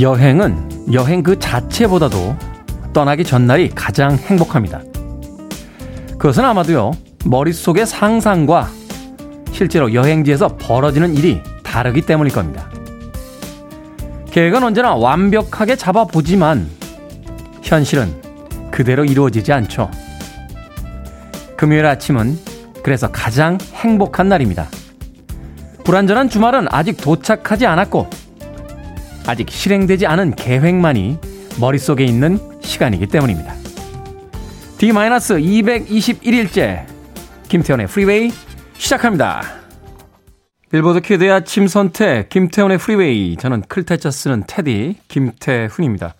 여행은 여행 그 자체보다도 떠나기 전날이 가장 행복합니다. 그것은 아마도요, 머릿속의 상상과 실제로 여행지에서 벌어지는 일이 다르기 때문일 겁니다. 계획은 언제나 완벽하게 잡아보지만 현실은 그대로 이루어지지 않죠. 금요일 아침은 그래서 가장 행복한 날입니다. 불완전한 주말은 아직 도착하지 않았고 아직 실행되지 않은 계획만이 머릿속에 있는 시간이기 때문입니다. D-221일째 김태훈의 프리웨이 시작합니다. 빌보드 키드의 아침 선택 김태훈의 프리웨이 저는 클 태 자 쓰는 테디 김태훈입니다.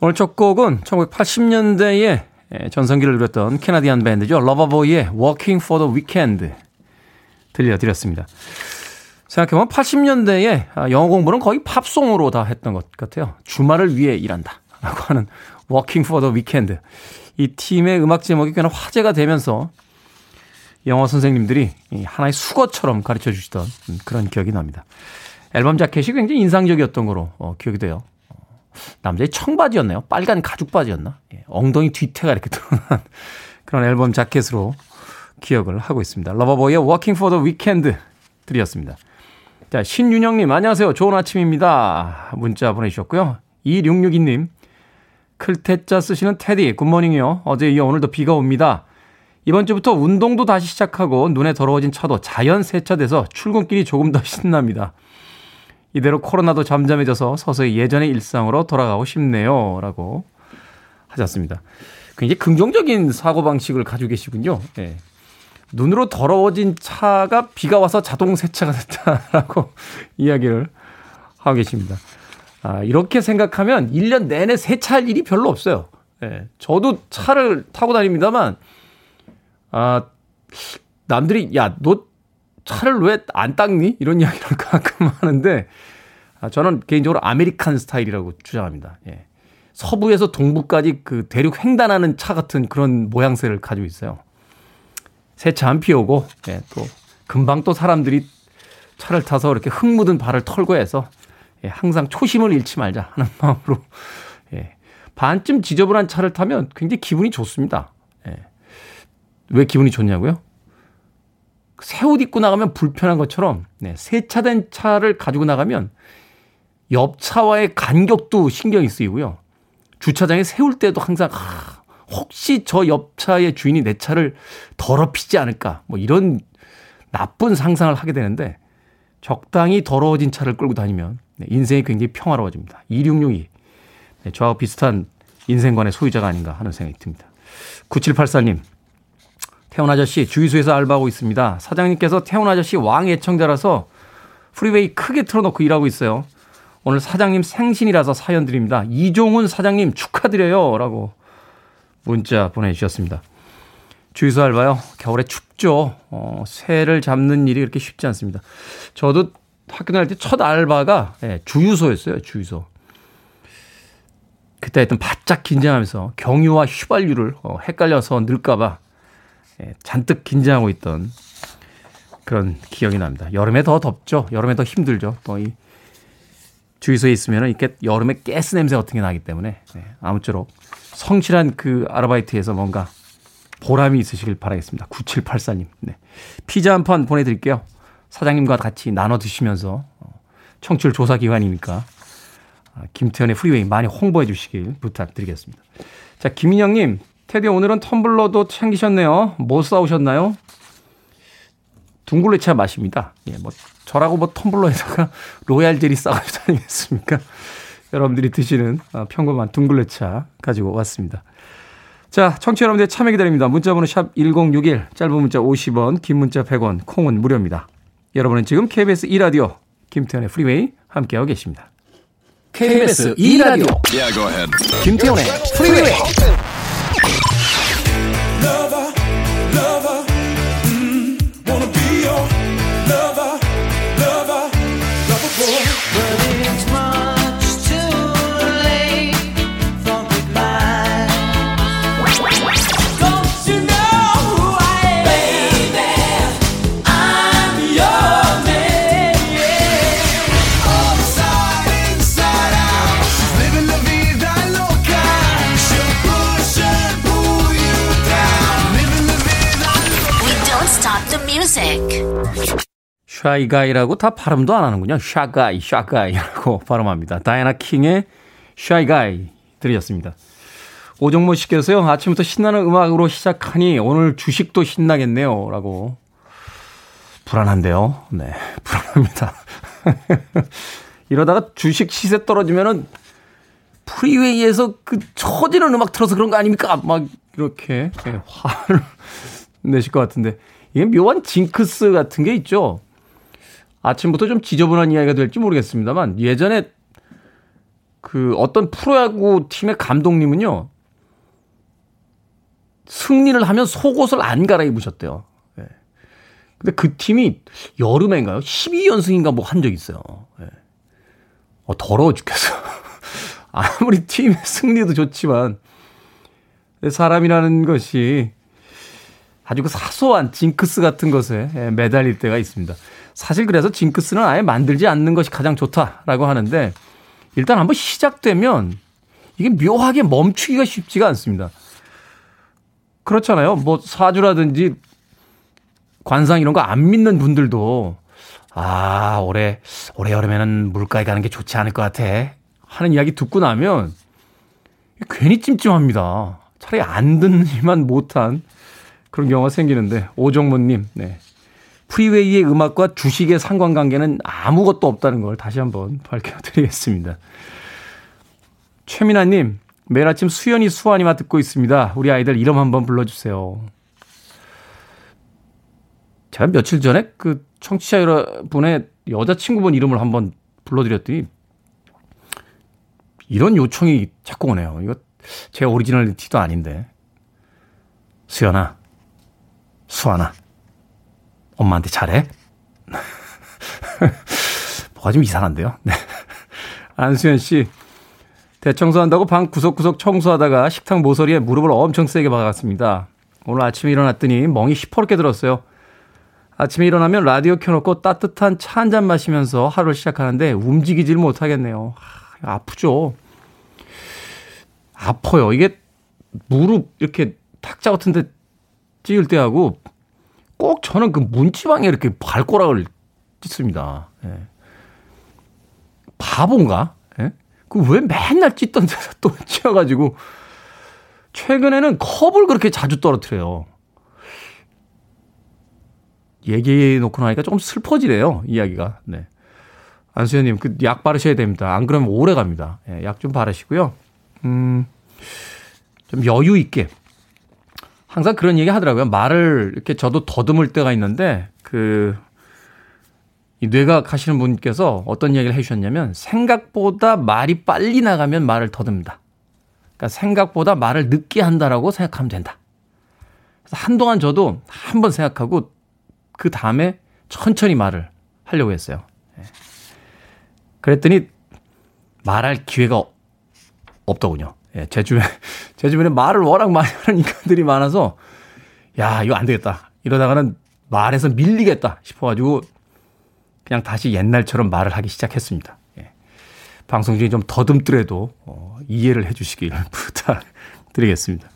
오늘 첫 곡은 1980년대에 전성기를 누렸던 Canadian 밴드죠. 러버보이의 Working 들려드렸습니다. 생각해보면 80년대에 영어 공부는 거의 팝송으로 다 했던 것 같아요. 주말을 위해 일한다. 라고 하는 Walking for the Weekend. 이 팀의 음악 제목이 꽤나 화제가 되면서 영어 선생님들이 하나의 수거처럼 가르쳐 주시던 그런 기억이 납니다. 앨범 자켓이 굉장히 인상적이었던 거로 어, 기억이 돼요. 남자의 청바지였나요? 빨간 가죽 바지였나? 예, 엉덩이 뒤태가 이렇게 드러난 그런 앨범 자켓으로 기억을 하고 있습니다. 러버보이의 Walking for the Weekend 드렸습니다. 자, 신윤영님, 안녕하세요. 좋은 아침입니다. 문자 보내주셨고요. 2662님, 클테짜 쓰시는 테디, 굿모닝이요. 어제 이어 오늘도 비가 옵니다. 이번 주부터 운동도 다시 시작하고 눈에 더러워진 차도 자연 세차돼서 출근길이 조금 더 신납니다. 이대로 코로나도 잠잠해져서 서서히 예전의 일상으로 돌아가고 싶네요. 라고 하셨습니다. 굉장히 긍정적인 사고방식을 가지고 계시군요. 네. 눈으로 더러워진 차가 비가 와서 자동 세차가 됐다라고 이야기를 하고 계십니다. 아, 이렇게 생각하면 1년 내내 세차할 일이 별로 없어요. 예. 저도 차를 타고 다닙니다만, 아, 남들이, 야, 너 차를 왜 안 닦니? 이런 이야기를 가끔 하는데, 아, 저는 개인적으로 American 스타일이라고 주장합니다. 예. 서부에서 동부까지 그 대륙 횡단하는 차 같은 그런 모양새를 가지고 있어요. 세차 안 피우고, 예, 또, 금방 또 사람들이 차를 타서 이렇게 흙 묻은 발을 털고 해서 예, 항상 초심을 잃지 말자 하는 마음으로 예, 반쯤 지저분한 차를 타면 굉장히 기분이 좋습니다. 예. 왜 기분이 좋냐고요? 새 옷 입고 나가면 불편한 것처럼 네, 세차된 차를 가지고 나가면 옆 차와의 간격도 신경이 쓰이고요. 주차장에 세울 때도 항상 아, 혹시 저 옆차의 주인이 내 차를 더럽히지 않을까 뭐 이런 나쁜 상상을 하게 되는데 적당히 더러워진 차를 끌고 다니면 네, 인생이 굉장히 평화로워집니다. 2662. 네, 저하고 비슷한 인생관의 소유자가 아닌가 하는 생각이 듭니다. 9784님. 태훈 아저씨 주유소에서 알바하고 있습니다. 사장님께서 태훈 아저씨 왕 애청자라서 프리웨이 크게 틀어놓고 일하고 있어요. 오늘 사장님 생신이라서 사연 드립니다. 이종훈 사장님 축하드려요. 라고 문자 보내주셨습니다. 주유소 알바요. 겨울에 춥죠. 어, 새를 잡는 일이 그렇게 쉽지 않습니다. 저도 학교 다닐 때 첫 알바가 예, 주유소였어요. 주유소. 그때 하여튼 바짝 긴장하면서 경유와 휘발유를 어, 헷갈려서 넣을까봐 예, 잔뜩 긴장하고 있던 그런 기억이 납니다. 여름에 더 덥죠. 여름에 더 힘들죠. 또 이 주유소에 있으면 이렇게 여름에 가스 냄새 같은 게 나기 때문에 예, 아무쪼록 성실한 그 아르바이트에서 뭔가 보람이 있으시길 바라겠습니다. 9784님. 네. 피자 한 판 보내드릴게요. 사장님과 같이 나눠 드시면서 어, 청취율 조사 기관이니까 아, 김태훈의 프리웨이 많이 홍보해 주시길 부탁드리겠습니다. 자, 김인영님, 테디 오늘은 텀블러도 챙기셨네요. 뭐 싸우셨나요? 둥글레차 마십니다. 예, 뭐 저라고 뭐 텀블러에다가 로얄 젤리 싸가지고 다니겠습니까? 여러분들이 드시는 어, 평범한 둥글레차 가지고 왔습니다. 자, 청취자 여러분들 참여 기다립니다. 문자번호 샵 1061, 짧은 문자 50원, 긴 문자 100원, 콩은 무료입니다. 여러분은 지금 KBS 2라디오 김태현의 프리웨이 함께하고 계십니다. KBS 2라디오 yeah, 김태현의 프리웨이 Shy Guy라고 다 발음도 안 하는군요. 샤가이, 샤가이라고 발음합니다. 다이애나 킹의 Shy Guy 들으셨습니다. 오정모 씨께서요, 아침부터 신나는 음악으로 시작하니 오늘 주식도 신나겠네요. 라고. 불안한데요. 네, 불안합니다. 이러다가 주식 시세 떨어지면은 프리웨이에서 그 처지는 음악 틀어서 그런 거 아닙니까? 막 이렇게 네, 화를 내실 것 같은데. 이게 묘한 징크스 같은 게 있죠. 아침부터 좀 지저분한 이야기가 될지 모르겠습니다만 예전에 그 어떤 프로야구 팀의 감독님은요. 승리를 하면 속옷을 안 갈아입으셨대요. 예. 근데 그 팀이 여름엔가요? 12연승인가 뭐 한 적 있어요. 예. 어, 더러워 죽겠어. 아무리 팀의 승리도 좋지만 사람이라는 것이 아주 그 사소한 징크스 같은 것에 예, 매달릴 때가 있습니다. 사실 그래서 징크스는 아예 만들지 않는 것이 가장 좋다라고 하는데 일단 한번 시작되면 이게 묘하게 멈추기가 쉽지가 않습니다. 그렇잖아요. 뭐 사주라든지 관상 이런 거 안 믿는 분들도 아, 올해 올해 여름에는 물가에 가는 게 좋지 않을 것 같아. 하는 이야기 듣고 나면 괜히 찜찜합니다. 차라리 안 듣지만 못한 그런 경우가 생기는데 오정문님, 네. 프리웨이의 음악과 주식의 상관관계는 아무것도 없다는 걸 다시 한번 밝혀드리겠습니다. 최민아님, 매일 아침 수연이 수환이와 듣고 있습니다. 우리 아이들 이름 한번 불러주세요. 제가 며칠 전에 그 청취자 여러분의 여자친구분 이름을 한번 불러드렸더니 이런 요청이 자꾸 오네요. 이거 제 오리지널리티도 아닌데. 수연아, 수환아, 엄마한테 잘해? 뭐가 좀 이상한데요? 네. 안수현 씨. 대청소한다고 방 구석구석 청소하다가 식탁 모서리에 무릎을 엄청 세게 박았습니다. 오늘 아침에 일어났더니 멍이 시퍼렇게 들었어요. 아침에 일어나면 라디오 켜놓고 따뜻한 차 한 잔 마시면서 하루를 시작하는데 움직이질 못하겠네요. 아, 아프죠? 아파요. 이게 무릎 이렇게 탁자 같은데 찍을 때하고 꼭 저는 그 문지방에 이렇게 발꼬락을 찢습니다. 예. 바본가? 예? 그왜 맨날 찢던 데서 또 찢어가지고 최근에는 컵을 그렇게 자주 떨어뜨려요. 얘기해 놓고 나니까 조금 슬퍼지네요, 이야기가. 네. 안수현님, 그 약 바르셔야 됩니다. 안 그러면 오래 갑니다. 예, 약 좀 바르시고요. 음, 좀 여유 있게 항상 그런 얘기 하더라고요. 말을 이렇게 저도 더듬을 때가 있는데 그 이 뇌각 하시는 분께서 어떤 얘기를 해 주셨냐면 생각보다 말이 빨리 나가면 말을 더듬다. 그러니까 생각보다 말을 늦게 한다라고 생각하면 된다. 그래서 한동안 저도 한 번 생각하고 그 다음에 천천히 말을 하려고 했어요. 예. 그랬더니 말할 기회가 없더군요. 예, 제 주변, 제 주변에 말을 워낙 많이 하는 인간들이 많아서, 야, 이거 안 되겠다. 이러다가는 말에서 밀리겠다 싶어가지고, 그냥 다시 옛날처럼 말을 하기 시작했습니다. 예. 방송 중에 좀 더듬더라도, 어, 이해를 해 주시길 부탁드리겠습니다.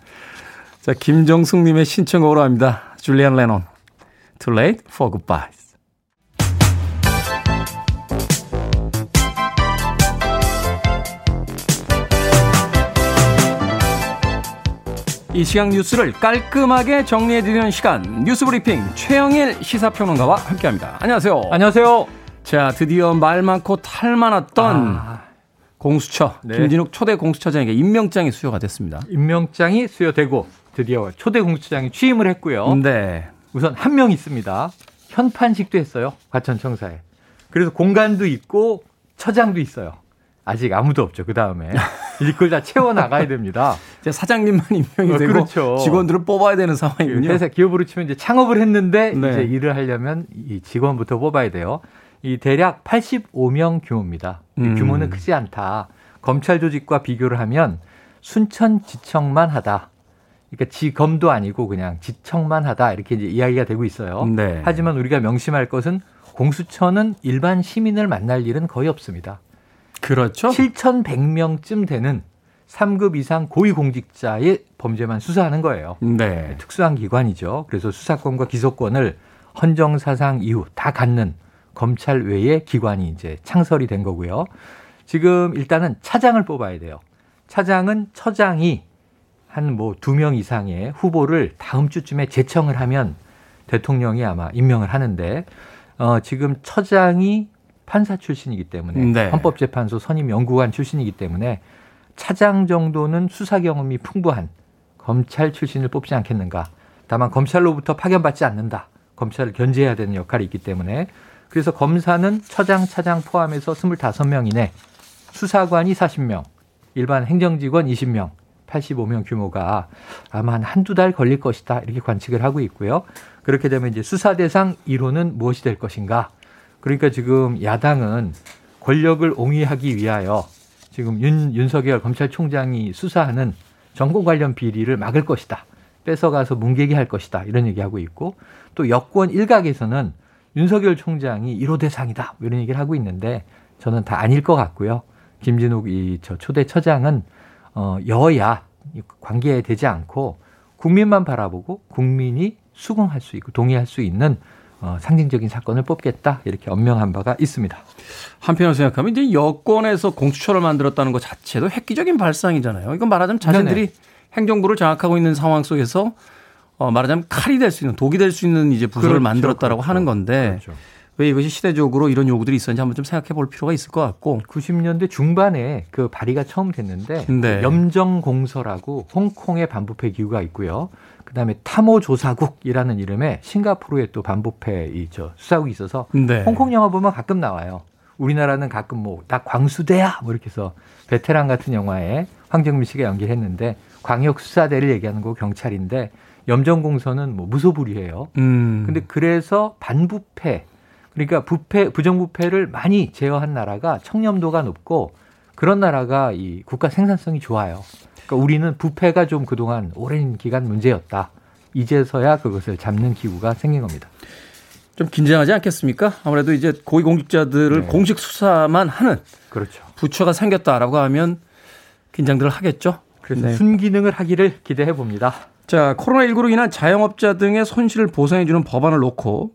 자, 김정숙님의 신청으로 합니다. 줄리안 레논. Too late for goodbye. 이 시각 뉴스를 깔끔하게 정리해드리는 시간 뉴스 브리핑 최영일 시사평론가와 함께합니다. 안녕하세요. 안녕하세요. 자 드디어 말 많고 탈 많았던 아, 공수처 네. 김진욱 초대 공수처장에게 임명장이 수여가 됐습니다. 임명장이 수여되고 드디어 초대 공수처장이 취임을 했고요. 네. 우선 한 명 있습니다. 현판식도 했어요. 과천청사에. 그래서 공간도 있고 처장도 있어요. 아직 아무도 없죠. 그 다음에 이걸 다 채워 나가야 됩니다. 이제 사장님만 임명이 어, 되고 그렇죠. 직원들을 뽑아야 되는 상황이군요. 회사 기업으로 치면 이제 창업을 했는데 네. 이제 일을 하려면 이 직원부터 뽑아야 돼요. 이 대략 85명 규모입니다. 음. 규모는 크지 않다. 검찰 조직과 비교를 하면 순천지청만 하다. 그러니까 지검도 아니고 그냥 지청만 하다 이렇게 이제 이야기가 되고 있어요. 네. 하지만 우리가 명심할 것은 공수처는 일반 시민을 만날 일은 거의 없습니다. 그렇죠. 7,100명쯤 되는 3급 이상 고위공직자의 범죄만 수사하는 거예요. 네. 특수한 기관이죠. 그래서 수사권과 기소권을 헌정사상 이후 다 갖는 검찰 외의 기관이 이제 창설이 된 거고요. 지금 일단은 차장을 뽑아야 돼요. 차장은 처장이 한 뭐 두 명 이상의 후보를 다음 주쯤에 제청을 하면 대통령이 아마 임명을 하는데 어 지금 처장이 판사 출신이기 때문에 네. 헌법재판소 선임 연구관 출신이기 때문에 차장 정도는 수사 경험이 풍부한 검찰 출신을 뽑지 않겠는가. 다만 검찰로부터 파견받지 않는다. 검찰을 견제해야 되는 역할이 있기 때문에 그래서 검사는 처장, 차장 포함해서 25명 이내, 수사관이 40명, 일반 행정직원 20명, 85명 규모가 아마 한 한두 달 걸릴 것이다. 이렇게 관측을 하고 있고요. 그렇게 되면 이제 수사 대상 1호는 무엇이 될 것인가? 그러니까 지금 야당은 권력을 옹위하기 위하여 지금 윤, 윤석열 검찰총장이 수사하는 정권 관련 비리를 막을 것이다. 뺏어가서 뭉개기 할 것이다. 이런 얘기하고 있고 또 여권 일각에서는 윤석열 총장이 1호 대상이다. 이런 얘기를 하고 있는데 저는 다 아닐 것 같고요. 김진욱 이 저 초대 처장은 어 여야 관계에 되지 않고 국민만 바라보고 국민이 수긍할 수 있고 동의할 수 있는 어, 상징적인 사건을 뽑겠다 이렇게 엄명한 바가 있습니다. 한편으로 생각하면 이제 여권에서 공수처를 만들었다는 것 자체도 획기적인 발상이잖아요. 이건 말하자면 자신들이 네네. 행정부를 장악하고 있는 상황 속에서 어, 말하자면 칼이 될 수 있는 독이 될 수 있는 이제 부서를 그렇죠, 만들었다라고. 하는 건데 그렇죠. 왜 이것이 시대적으로 이런 요구들이 있었는지 한번 좀 생각해 볼 필요가 있을 것 같고 90년대 중반에 그 발의가 처음 됐는데 네. 염정공서라고 홍콩의 반부패 기구가 있고요. 그다음에 탐호조사국이라는 이름의 싱가포르에 또 반부패 이저 수사국이 있어서 네. 홍콩 영화 보면 가끔 나와요. 우리나라는 가끔 뭐 나 광수대야 뭐 이렇게 해서 베테랑 같은 영화에 황정민 씨가 연기했는데 광역 수사대를 얘기하는 거 경찰인데 염정공서는 뭐 무소불위해요. 음. 근데 그래서 반부패 그러니까 부패 부정부패를 많이 제어한 나라가 청렴도가 높고 그런 나라가 이 국가 생산성이 좋아요. 그러니까 우리는 부패가 좀 그동안 오랜 기간 문제였다. 이제서야 그것을 잡는 기구가 생긴 겁니다. 좀 긴장하지 않겠습니까? 아무래도 이제 고위공직자들을 네. 공식 수사만 하는 그렇죠. 부처가 생겼다라고 하면 긴장들을 하겠죠. 그래서 네. 순기능을 하기를 기대해 봅니다. 자, 코로나19로 인한 자영업자 등의 손실을 보상해 주는 법안을 놓고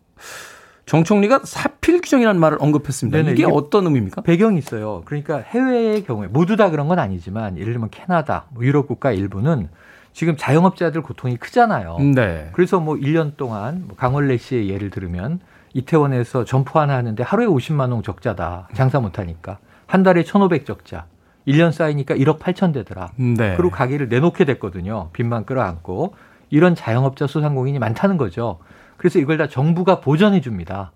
정 총리가 사필 규정이라는 말을 언급했습니다. 네네, 이게, 이게, 어떤 의미입니까? 배경이 있어요. 그러니까 해외의 경우에 모두 다 그런 건 아니지만 예를 들면 캐나다, 뭐 유럽 국가 일부는 지금 자영업자들 고통이 크잖아요. 네. 그래서 뭐 1년 동안 뭐 강원래 씨의 예를 들으면 이태원에서 점포 하나 하는데 하루에 50만 원 적자다. 장사 못 하니까. 한 달에 1,500 적자. 1년 쌓이니까 1억 8천 되더라. 네. 그리고 가게를 내놓게 됐거든요. 빚만 끌어안고. 이런 자영업자 소상공인이 많다는 거죠. 그래서 이걸 다 정부가 보전해 줍니다.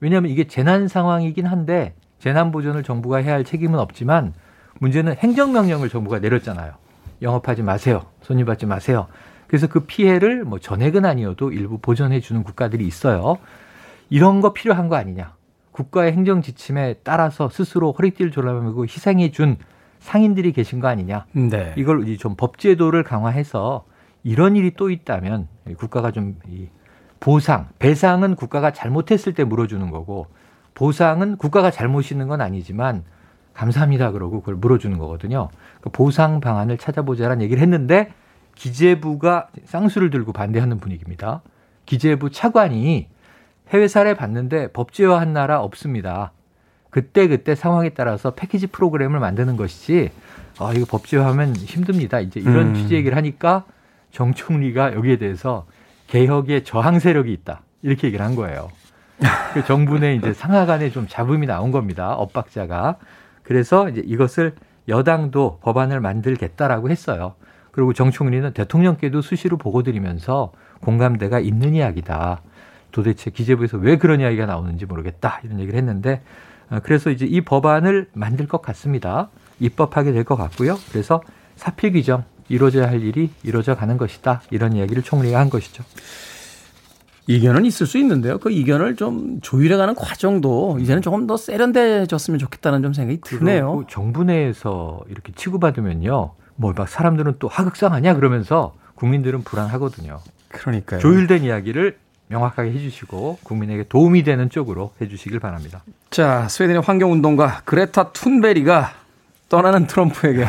왜냐하면 이게 재난 상황이긴 한데 재난 보전을 정부가 해야 할 책임은 없지만 문제는 행정명령을 정부가 내렸잖아요. 영업하지 마세요. 손님 받지 마세요. 그래서 그 피해를 뭐 전액은 아니어도 일부 보전해 주는 국가들이 있어요. 이런 거 필요한 거 아니냐. 국가의 행정 지침에 따라서 스스로 허리띠를 졸라매고 희생해 준 상인들이 계신 거 아니냐. 네. 이걸 좀 법제도를 강화해서 이런 일이 또 있다면 국가가 좀 보상, 배상은 국가가 잘못했을 때 물어주는 거고 보상은 국가가 잘못 있는 건 아니지만 감사합니다 그러고 그걸 물어주는 거거든요. 그러니까 보상 방안을 찾아보자라는 얘기를 했는데 기재부가 쌍수를 들고 반대하는 분위기입니다. 기재부 차관이 해외 사례 봤는데 법제화한 나라 없습니다. 그때 그때 상황에 따라서 패키지 프로그램을 만드는 것이지 아 이거 법제화하면 힘듭니다. 이제 이런 음. 취지 얘기를 하니까 정 총리가 여기에 대해서 개혁의 저항 세력이 있다 이렇게 얘기를 한 거예요. 그 정부 내 이제 상하 간에 좀 잡음이 나온 겁니다. 엇박자가. 그래서 이제 이것을 여당도 법안을 만들겠다라고 했어요. 그리고 정 총리는 대통령께도 수시로 보고 드리면서 공감대가 있는 이야기다. 도대체 기재부에서 왜 그런 이야기가 나오는지 모르겠다. 이런 얘기를 했는데 어, 그래서 이제 이 법안을 만들 것 같습니다. 입법하게 될 것 같고요. 그래서 사필 규정 이루어져야 할 일이 이루어져 가는 것이다. 이런 이야기를 총리가 한 것이죠. 이견은 있을 수 있는데요. 그 이견을 좀 조율해가는 과정도 이제는 조금 더 세련돼졌으면 좋겠다는 좀 생각이 드네요. 정부 내에서 이렇게 치고받으면요. 뭐 막 사람들은 또 하극상하냐 그러면서 국민들은 불안하거든요. 그러니까요. 조율된 이야기를 명확하게 해주시고 국민에게 도움이 되는 쪽으로 해주시길 바랍니다. 자, 스웨덴의 환경운동가 그레타 툰베리가 떠나는 트럼프에게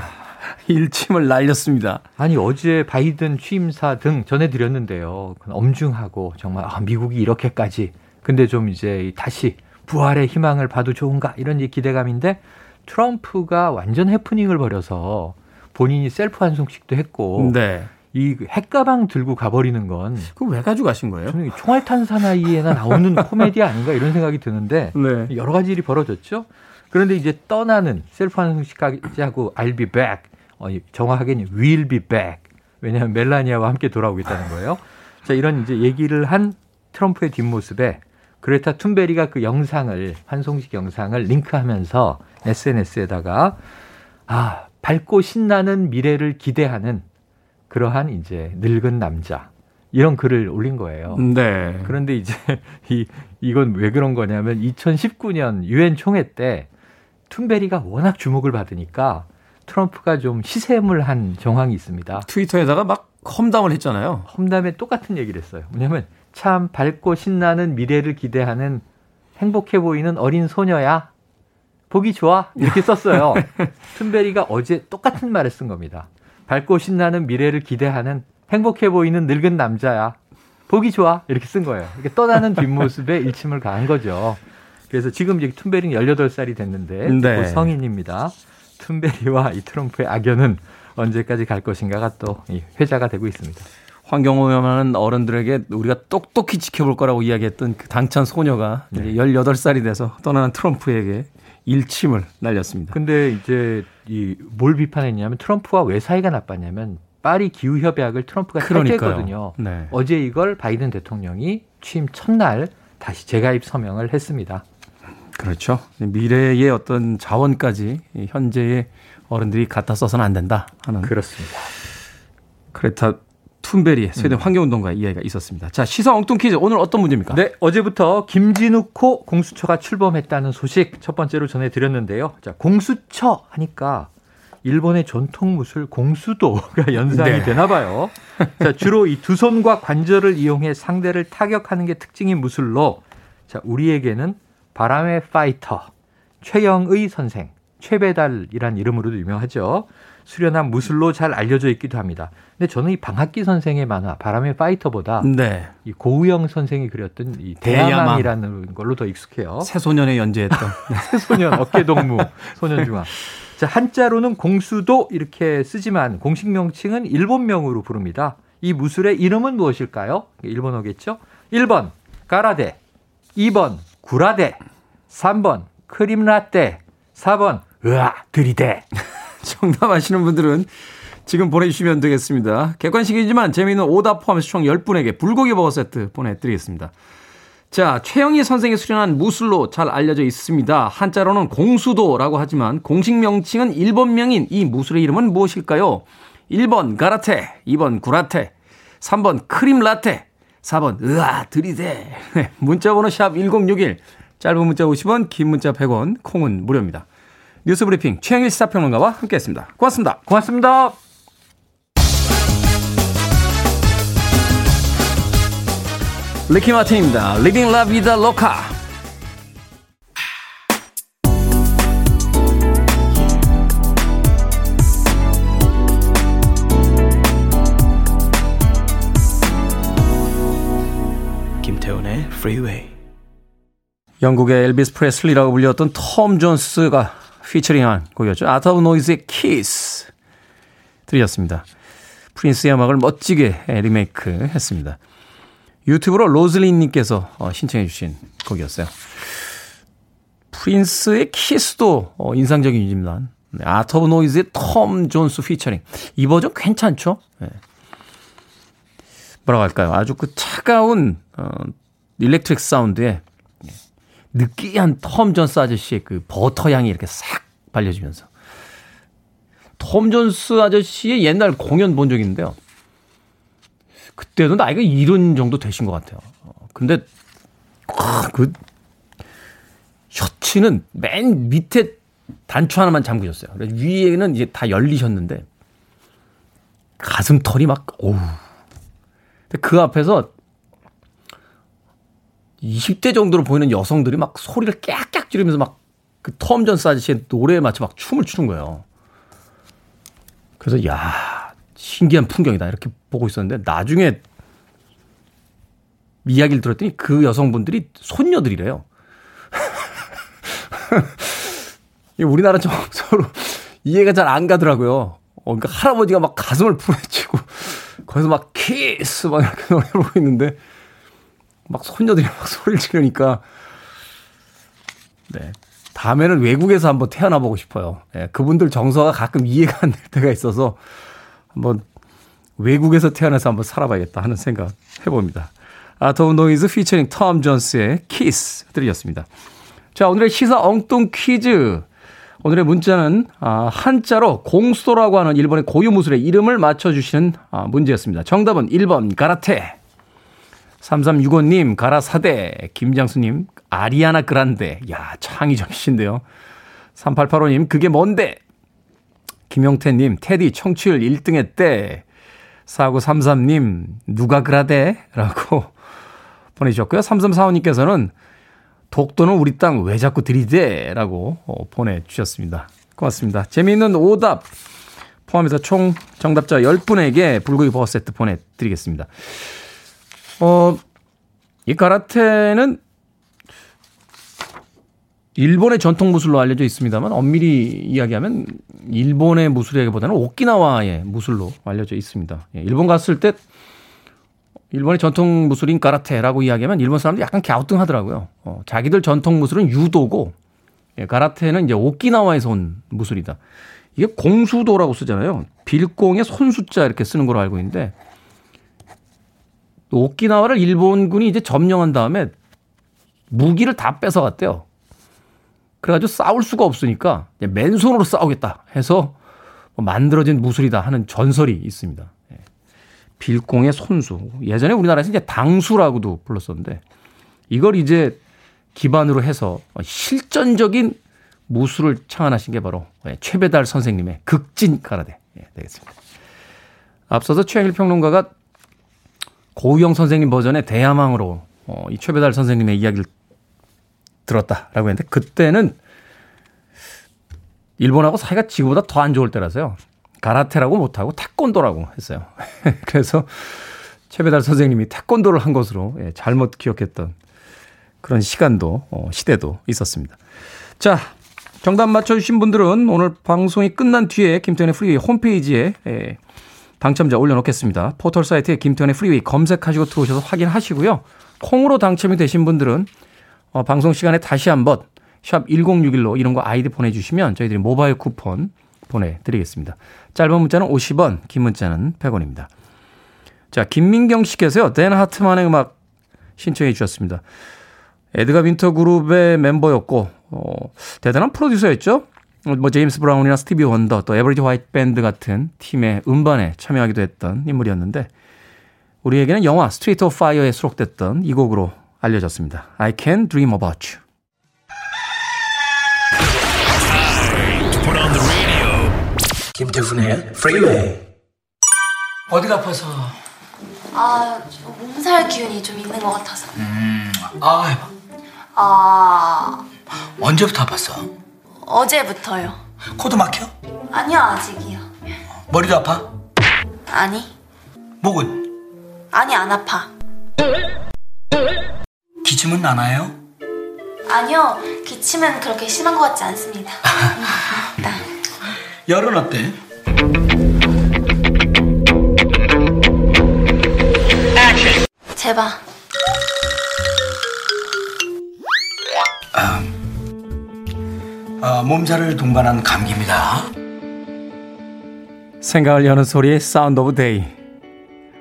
일침을 날렸습니다. 아니 어제 바이든 취임사 등 전해드렸는데요. 엄중하고 정말 아, 미국이 이렇게까지 근데 좀 이제 다시 부활의 희망을 봐도 좋은가 이런 기대감인데 트럼프가 완전 해프닝을 벌여서 본인이 셀프 환송식도 했고 네. 이 핵가방 들고 가버리는 건 그거 왜 가지고 가신 거예요? 저는 총알 탄 사나이에나 나오는 코미디 아닌가 이런 생각이 드는데 네. 여러 가지 일이 벌어졌죠. 그런데 이제 떠나는 셀프 환송식까지 하고 I'll be back. 어, 정확하게는 We'll be back. 왜냐하면 멜라니아와 함께 돌아오겠다는 거예요. 자, 이런 이제 얘기를 한 트럼프의 뒷모습에 그레타 툰베리가 그 영상을 환송식 영상을 링크하면서 SNS에다가 아 밝고 신나는 미래를 기대하는 그러한 이제 늙은 남자 이런 글을 올린 거예요. 네. 그런데 이제 이 이건 왜 그런 거냐면 2019년 유엔 총회 때 툰베리가 워낙 주목을 받으니까 트럼프가 좀 시샘을 한 정황이 있습니다. 트위터에다가 막 험담을 했잖아요. 험담에 똑같은 얘기를 했어요. 뭐냐면 참 밝고 신나는 미래를 기대하는 행복해 보이는 어린 소녀야. 보기 좋아. 이렇게 썼어요. 툰베리가 어제 똑같은 말을 쓴 겁니다. 밝고 신나는 미래를 기대하는 행복해 보이는 늙은 남자야. 보기 좋아. 이렇게 쓴 거예요. 이렇게 떠나는 뒷모습에 일침을 가한 거죠. 그래서 지금 이제 툰베리는 18살이 됐는데 네. 성인입니다. 툰베리와 이 트럼프의 악연은 언제까지 갈 것인가가 또 회자가 되고 있습니다. 환경오염하는 어른들에게 우리가 똑똑히 지켜볼 거라고 이야기했던 그 당찬 소녀가 네. 이제 18살이 돼서 떠나는 트럼프에게 일침을 날렸습니다. 근데 이제 이 뭘 비판했냐면 트럼프와 왜 사이가 나빴냐면 파리 기후 협약을 트럼프가 탈퇴했거든요. 네. 어제 이걸 바이든 대통령이 취임 첫날 다시 재가입 서명을 했습니다. 그렇죠. 미래의 어떤 자원까지 현재의 어른들이 갖다 써서는 안 된다 하는 그렇습니다. 그레타 툰베리 스웨덴 음. 환경운동가의 이야기가 있었습니다. 자, 시사 엉뚱 퀴즈 오늘 어떤 문제입니까? 네, 어제부터 김진욱호 공수처가 출범했다는 소식 첫 번째로 전해드렸는데요. 자, 공수처 하니까 일본의 전통 무술 공수도가 연상이 네. 되나 봐요. 자, 주로 이 두 손과 관절을 이용해 상대를 타격하는 게 특징인 무술로 자, 우리에게는 바람의 파이터 최영의 선생 최배달이란 이름으로도 유명하죠. 수련한 무술로 잘 알려져 있기도 합니다. 근데 저는 이 방학기 선생의 만화 바람의 파이터보다 네. 이 고우영 선생이 그렸던 이 대야망이라는 걸로 더 익숙해요. 새소년에 연재했던 새소년 어깨동무 소년중앙. 자 한자로는 공수도 이렇게 쓰지만 공식 명칭은 일본명으로 부릅니다. 이 무술의 이름은 무엇일까요? 일본어겠죠? 1번 가라데, 2번 구라데, 3번 크림라떼, 4번 으아 들이대. 정답 아시는 분들은 지금 보내주시면 되겠습니다. 객관식이지만 재미있는 오답 포함해서 총 10분에게 불고기 버거 세트 보내드리겠습니다. 자, 최영희 선생이 수련한 무술로 잘 알려져 있습니다. 한자로는 공수도라고 하지만 공식 명칭은 일본명인 이 무술의 이름은 무엇일까요? 1번 가라테, 2번 구라테, 3번 크림 라테, 4번 으아 들이대. 네, 문자번호 샵 1061, 짧은 문자 50원, 긴 문자 100원, 콩은 무료입니다. 뉴스 브리핑 최영일 시사평론가와 함께했습니다. 고맙습니다. 고맙습니다. 리키 마틴입니다. Livin' La Vida Loca. 김태훈의 Freeway. 영국의 엘비스 프레슬리라고 불렸던 톰 존스가 피처링한 곡이었죠. Art of Noise의 키스 들으셨습니다. 프린스의 음악을 멋지게 리메이크 했습니다. 유튜브로 로즐린님께서 어, 신청해 주신 곡이었어요. 프린스의 키스도 어, 인상적인 유지입니다. 네, Art of Noise의 톰 존스 피처링. 이 버전 괜찮죠? 네. 뭐라고 할까요? 아주 그 차가운 어, electric 사운드에 느끼한 톰 존스 아저씨의 그 버터 향이 이렇게 싹 발려지면서. 톰 존스 아저씨의 옛날 공연 본 적이 있는데요. 그때도 나이가 이런 정도 되신 것 같아요. 근데, 아, 그, 셔츠는 맨 밑에 단추 하나만 잠그셨어요. 위에는 이제 다 열리셨는데, 가슴 털이 막, 어우. 그 앞에서 20대 정도로 보이는 여성들이 막 소리를 깍깍 지르면서 막 그톰 존스 아저씨의 노래에 맞춰 막 춤을 추는 거예요. 그래서 야 신기한 풍경이다 이렇게 보고 있었는데 나중에 이야기를 들었더니 그 여성분들이 손녀들이래요. 우리나라처럼 서로 이해가 잘 안 가더라고요. 어, 그러니까 할아버지가 막 가슴을 풀어헤치고 거기서 막 키스 막 이렇게 노래 부르고 있는데 막 손녀들이 막 소리를 지르니까 네. 다음에는 외국에서 한번 태어나 보고 싶어요. 예, 그분들 정서가 가끔 이해가 안 될 때가 있어서 한번 외국에서 태어나서 한번 살아봐야겠다 하는 생각 해봅니다. Art of Noise 피처링 톰 존스의 키스 들으셨습니다. 자, 오늘의 시사 엉뚱 퀴즈. 오늘의 문자는 아, 한자로 공수도라고 하는 일본의 고유 무술의 이름을 맞춰주시는 아, 문제였습니다. 정답은 1번 가라테. 3365님 가라사대. 김장수님 아리아나 그란데. 야 창의적이신데요. 3885님 그게 뭔데? 김용태님 테디 청취율 1등 했대. 4933님 누가 그라대? 라고 보내주셨고요. 3345님께서는 독도는 우리 땅 왜 자꾸 들이대? 라고 어, 보내주셨습니다. 고맙습니다. 재미있는 오답 포함해서 총 정답자 10분에게 불고기 버거 세트 보내드리겠습니다. 어, 이 가라테는 일본의 전통 무술로 알려져 있습니다만 엄밀히 이야기하면 일본의 무술이라기보다는 오키나와의 무술로 알려져 있습니다. 예, 일본 갔을 때 일본의 전통 무술인 가라테라고 이야기하면 일본 사람들이 약간 갸우뚱하더라고요. 어, 자기들 전통 무술은 유도고 예, 가라테는 이제 오키나와에서 온 무술이다. 이게 공수도라고 쓰잖아요. 빌공에 손수자 이렇게 쓰는 걸로 알고 있는데 오키나와를 일본군이 이제 점령한 다음에 무기를 다 뺏어갔대요. 그래가지고 싸울 수가 없으니까 맨손으로 싸우겠다 해서 뭐 만들어진 무술이다 하는 전설이 있습니다. 빌공의 손수. 예전에 우리나라에서 이제 당수라고도 불렀었는데 이걸 이제 기반으로 해서 실전적인 무술을 창안하신 게 바로 예, 최배달 선생님의 극진 가라데 예, 되겠습니다. 앞서서 최영일 평론가가 고우영 선생님 버전의 대야망으로 어, 이 최배달 선생님의 이야기를 들었다라고 했는데 그때는 일본하고 사이가 지금보다 더 안 좋을 때라서요. 가라테라고 못하고 태권도라고 했어요. 그래서 최배달 선생님이 태권도를 한 것으로 예, 잘못 기억했던 그런 시간도 어, 시대도 있었습니다. 자, 정답 맞춰주신 분들은 오늘 방송이 끝난 뒤에 김태훈의 Freeway 홈페이지에 예, 당첨자 올려놓겠습니다. 포털 사이트에 김태훈의 Freeway 검색하시고 들어오셔서 확인하시고요. 콩으로 당첨이 되신 분들은 어, 방송 시간에 다시 한번 샵 1061로 이런 거 아이디 보내주시면 저희들이 모바일 쿠폰 보내드리겠습니다. 짧은 문자는 50원, 긴 문자는 100원입니다. 자, 김민경 씨께서요, 댄 하트만의 음악 신청해 주셨습니다. Edgar Winter Group의 멤버였고, 어, 대단한 프로듀서였죠? 뭐, 제임스 브라운이나 스티비 원더, 또 Average White Band 같은 팀의 음반에 참여하기도 했던 인물이었는데, 우리에게는 영화 Streets of Fire에 수록됐던 이 곡으로 알려졌습니다. I can dream about you. 김태훈의 Freeway 어디가 아파서? 아, 몸살 기운이 좀 있는 것 같아서. 음, 아, 해봐. 아, 언제부터 아팠어? 어제부터요. 코도 막혀? 아니요, 아직이요. 머리도 아파? 아니, 목은? 아니, 안 아파. 기침은 나나요? 아니요, 기침은 그렇게 심한 것 같지 않습니다. 음, 열은 어때? 제발. 아, 아, 몸살을 동반한 감기입니다. 생각을 여는 소리 Sound of Day.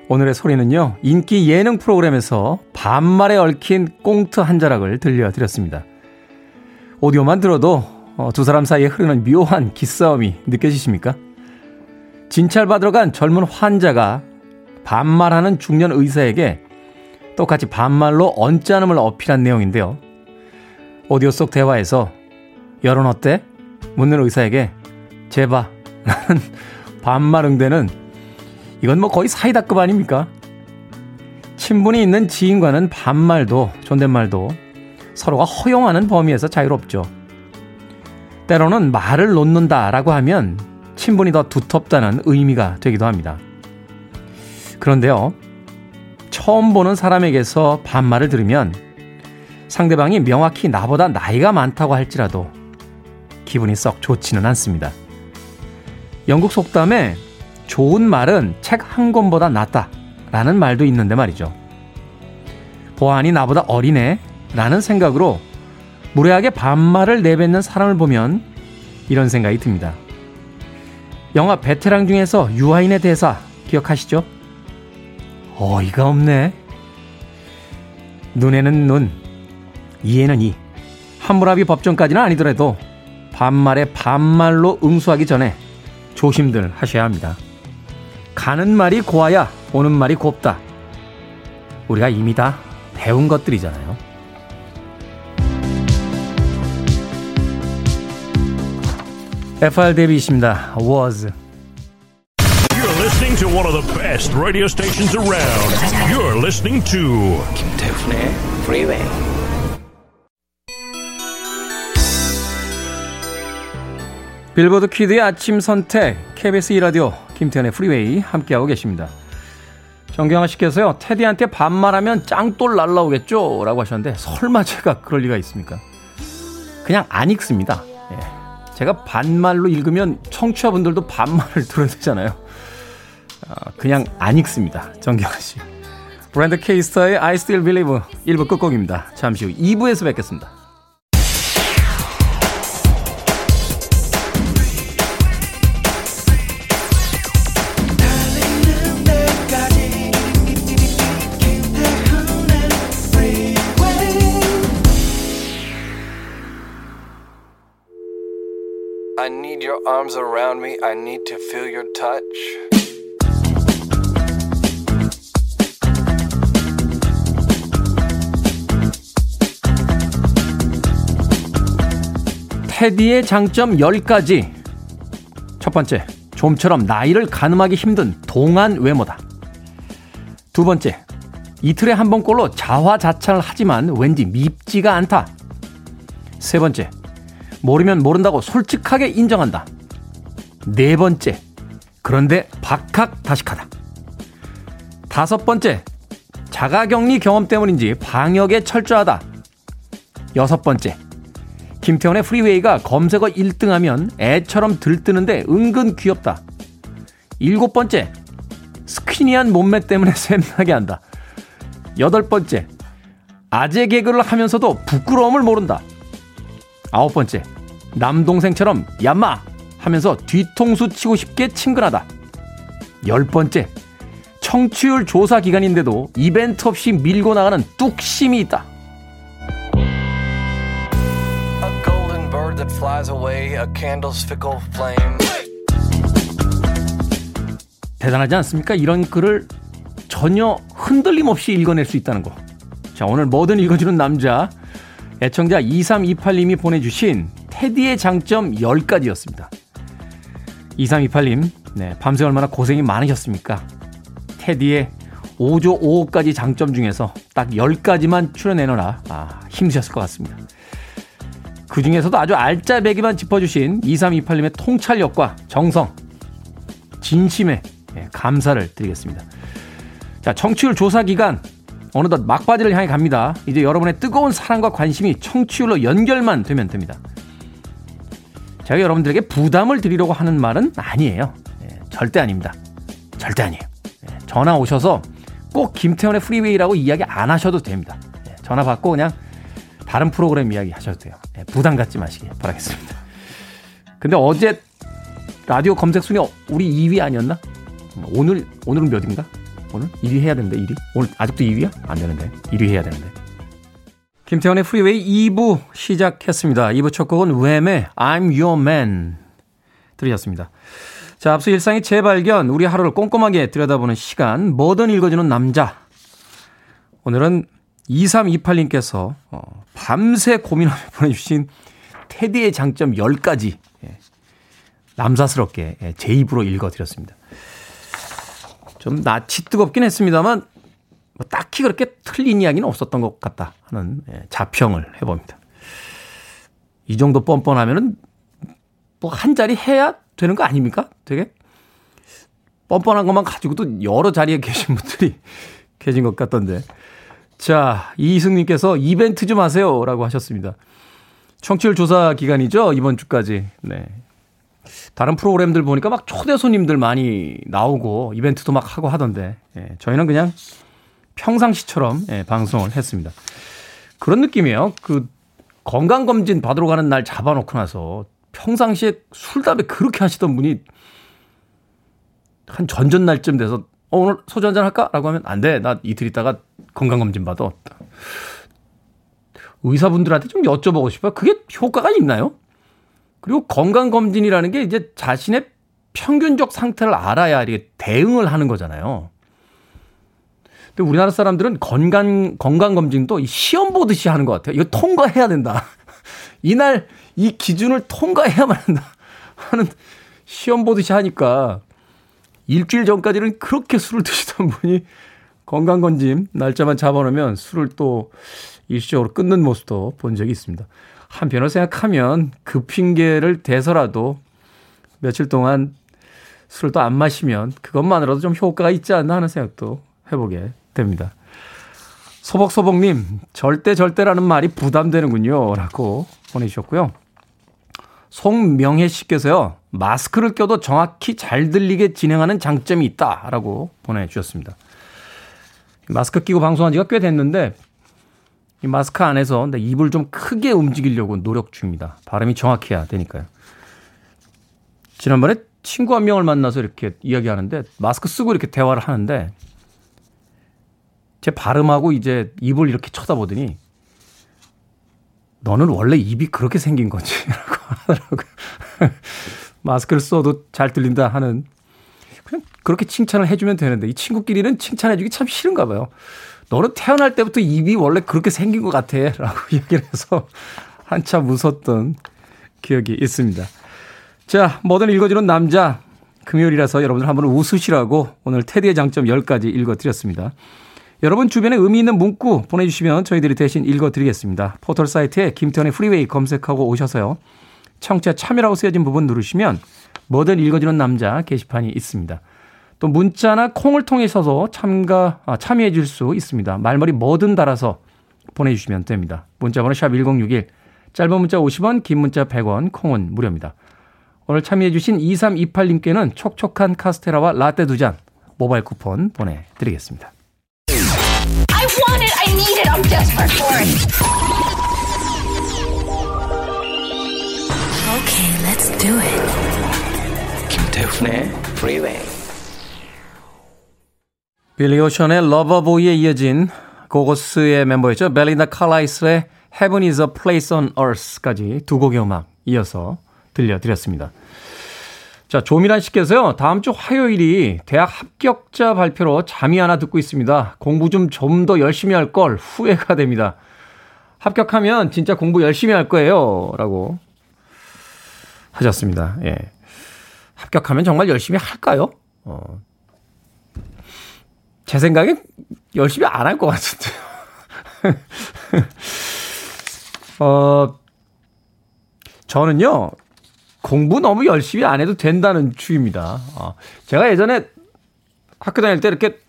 오늘의 소리는요, 인기 예능 프로그램에서 반말에 얽힌 꽁트 한 자락을 들려드렸습니다. 오디오만 들어도 어, 두 사람 사이에 흐르는 묘한 기싸움이 느껴지십니까? 진찰받으러 간 젊은 환자가 반말하는 중년 의사에게 똑같이 반말로 언짢음을 어필한 내용인데요. 오디오 속 대화에서 여론 어때? 묻는 의사에게 제바 라는 반말 응대는 이건 뭐 거의 사이다급 아닙니까? 친분이 있는 지인과는 반말도 존댓말도 서로가 허용하는 범위에서 자유롭죠. 때로는 말을 놓는다라고 하면 친분이 더 두텁다는 의미가 되기도 합니다. 그런데요, 처음 보는 사람에게서 반말을 들으면 상대방이 명확히 나보다 나이가 많다고 할지라도 기분이 썩 좋지는 않습니다. 영국 속담에 좋은 말은 책 한 권보다 낫다 라는 말도 있는데 말이죠. 보안이 나보다 어리네 라는 생각으로 무례하게 반말을 내뱉는 사람을 보면 이런 생각이 듭니다. 영화 베테랑 중에서 유아인의 대사 기억하시죠? 어이가 없네. 눈에는 눈, 이에는 이. 함무라비 법정까지는 아니더라도 반말에 반말로 응수하기 전에 조심들 하셔야 합니다. 가는 말이 고와야 오는 말이 곱다. 우리가 이미 다 배운 것들이잖아요. FR 데뷔십니다. Was. You're listening to one of the best radio stations around. You're listening to 김태훈의 Freeway. 빌보드 키드의 아침 선택 KBS 2 라디오 김태훈의 Freeway 함께하고 계십니다. 정경아 씨께서요. 테디한테 반말하면 짱돌 날라오겠죠? 라고 하셨는데 설마 제가 그럴 리가 있습니까? 그냥 안 읽습니다. 예. 제가 반말로 읽으면 청취자분들도 반말을 들어야 되잖아요. 아, 그냥 안 읽습니다. 정경아 씨. 브랜드 케이스터의 I Still Believe 1부 끝곡입니다. 잠시 후 2부에서 뵙겠습니다. Arms around me. I need to feel your touch. 테디의 장점 10가지. 첫 번째, 좀처럼 나이를 가늠하기 힘든 동안 외모다. 두 번째, 이틀에 한 번꼴로 자화자찬을 하지만 왠지 밉지가 않다. 세 번째, 모르면 모른다고 솔직하게 인정한다. 네 번째, 그런데 박학다식하다. 다섯 번째, 자가격리 경험 때문인지 방역에 철저하다. 여섯 번째, 김태훈의 Freeway가 검색어 1등하면 애처럼 들뜨는데 은근 귀엽다. 일곱 번째, skinny한 몸매 때문에 샘나게 한다. 여덟 번째, 아재 개그를 하면서도 부끄러움을 모른다. 아홉 번째, 남동생처럼 얌마 하면서 뒤통수 치고 싶게 친근하다. 열 번째, 청취율 조사 기간인데도 이벤트 없이 밀고 나가는 뚝심이 있다. A golden bird that flies away, a candle's fickle flame. 대단하지 않습니까? 이런 글을 전혀 흔들림 없이 읽어낼 수 있다는 거. 자, 오늘 뭐든 읽어주는 남자. 애청자 2328님이 보내주신 테디의 장점 10가지였습니다. 2328님, 네, 밤새 얼마나 고생이 많으셨습니까? 테디의 5조 5호까지 장점 중에서 딱 10가지만 추려내느라 아, 힘드셨을 것 같습니다. 그 중에서도 아주 알짜배기만 짚어주신 2328님의 통찰력과 정성, 진심에 예, 감사를 드리겠습니다. 자, 청취율 조사 기간 어느덧 막바지를 향해 갑니다. 이제 여러분의 뜨거운 사랑과 관심이 청취율로 연결만 되면 됩니다. 제가 여러분들에게 부담을 드리려고 하는 말은 아니에요. 예, 절대 아닙니다. 절대 아니에요. 예, 전화 오셔서 꼭 김태현의 프리웨이라고 이야기 안 하셔도 됩니다. 예, 전화 받고 그냥 다른 프로그램 이야기 하셔도 돼요. 예, 부담 갖지 마시기 바라겠습니다. 근데 어제 라디오 검색 순위 우리 2위 아니었나? 오늘 오늘은 몇인가? 오늘 1위 해야 되는데 1위? 오늘 아직도 2위야? 안 되는데 1위 해야 되는데. 김태훈의 Freeway 2부 시작했습니다. 2부 첫 곡은 Wham의 I'm Your Man 들으셨습니다. 자, 앞서 일상의 재발견, 우리 하루를 꼼꼼하게 들여다보는 시간, 뭐든 읽어주는 남자. 오늘은 2328님께서 어, 밤새 고민하며 보내주신 테디의 장점 10가지 예, 남사스럽게 예, 제 입으로 읽어드렸습니다. 좀 낯이 뜨겁긴 했습니다만 뭐 딱히 그렇게 틀린 이야기는 없었던 것 같다 하는 예, 자평을 해봅니다. 이 정도 뻔뻔하면은 뭐 한 자리 해야 되는 거 아닙니까? 되게 뻔뻔한 것만 가지고도 여러 자리에 계신 분들이 계신 것 같던데. 자, 이승님께서 이벤트 좀 하세요. 라고 하셨습니다. 청취율 조사 기간이죠. 이번 주까지. 네. 다른 프로그램들 보니까 막 초대 손님들 많이 나오고 이벤트도 막 하고 하던데. 예, 저희는 그냥 평상시처럼 예, 방송을 했습니다. 그런 느낌이에요. 그 건강검진 받으러 가는 날 잡아놓고 나서 평상시에 술, 담배 그렇게 하시던 분이 한 전전날쯤 돼서 어, 오늘 소주 한잔 할까? 라고 하면 안 돼. 나 이틀 있다가 건강검진 받아. 의사분들한테 좀 여쭤보고 싶어요. 그게 효과가 있나요? 그리고 건강검진이라는 게 이제 자신의 평균적 상태를 알아야 이게 대응을 하는 거잖아요. 근데 우리나라 사람들은 건강, 건강 검진도 시험 보듯이 하는 것 같아요. 이거 통과해야 된다. 이날 이 기준을 통과해야만 한다. 하는 시험 보듯이 하니까 일주일 전까지는 그렇게 술을 드시던 분이 건강검진 날짜만 잡아놓으면 술을 또 일시적으로 끊는 모습도 본 적이 있습니다. 한편으로 생각하면 그 핑계를 대서라도 며칠 동안 술을 또 안 마시면 그것만으로도 좀 효과가 있지 않나 하는 생각도 해보게 됩니다. 소복소복님, 절대 절대라는 말이 부담되는군요. 라고 보내주셨고요. 송명혜 씨께서요, 마스크를 껴도 정확히 잘 들리게 진행하는 장점이 있다. 라고 보내주셨습니다. 마스크 끼고 방송한 지가 꽤 됐는데, 이 마스크 안에서 입을 좀 크게 움직이려고 노력 중입니다. 발음이 정확해야 되니까요. 지난번에 친구 한 명을 만나서 이렇게 이야기하는데, 마스크 쓰고 이렇게 대화를 하는데, 제 발음하고 이제 입을 이렇게 쳐다보더니 너는 원래 입이 그렇게 생긴 거지. 라고 하더라고요. 마스크를 써도 잘 들린다 하는 그냥 그렇게 칭찬을 해주면 되는데 이 친구끼리는 칭찬해주기 참 싫은가 봐요. 너는 태어날 때부터 입이 원래 그렇게 생긴 것 같아. 라고 이야기를 해서 한참 웃었던 기억이 있습니다. 자, 뭐든 읽어주는 남자. 금요일이라서 여러분들 한번 웃으시라고 오늘 테디의 장점 10가지 읽어드렸습니다. 여러분 주변에 의미 있는 문구 보내주시면 저희들이 대신 읽어드리겠습니다. 포털 사이트에 김태훈의 Freeway 검색하고 오셔서요. 청취자 참여라고 쓰여진 부분 누르시면 뭐든 읽어주는 남자 게시판이 있습니다. 또 문자나 콩을 통해서도 참가, 아, 참여해 줄 수 있습니다. 말머리 뭐든 달아서 보내주시면 됩니다. 문자번호 샵 1061, 짧은 문자 50원, 긴 문자 100원, 콩은 무료입니다. 오늘 참여해 주신 2328님께는 촉촉한 카스테라와 라떼 두 잔 모바일 쿠폰 보내드리겠습니다. I want it. I need it. I'm desperate for it. Okay, let's do it. 김태훈의 Freeway. 빌리 오션의 러버보이에 이어진 고고스의 멤버였죠. 벨리나 칼라이스의 Heaven is a Place on Earth까지 두 곡의 음악 이어서 들려드렸습니다. 자, 조미란 씨께서요, 다음 주 화요일이 대학 합격자 발표로 잠이 하나 듣고 있습니다. 공부 좀 좀 더 열심히 할 걸 후회가 됩니다. 합격하면 진짜 공부 열심히 할 거예요. 라고 하셨습니다. 예. 합격하면 정말 열심히 할까요? 어. 제 생각엔 열심히 안 할 것 같은데요. 어, 저는요, 공부 너무 열심히 안 해도 된다는 주의입니다. 어, 제가 예전에 학교 다닐 때 이렇게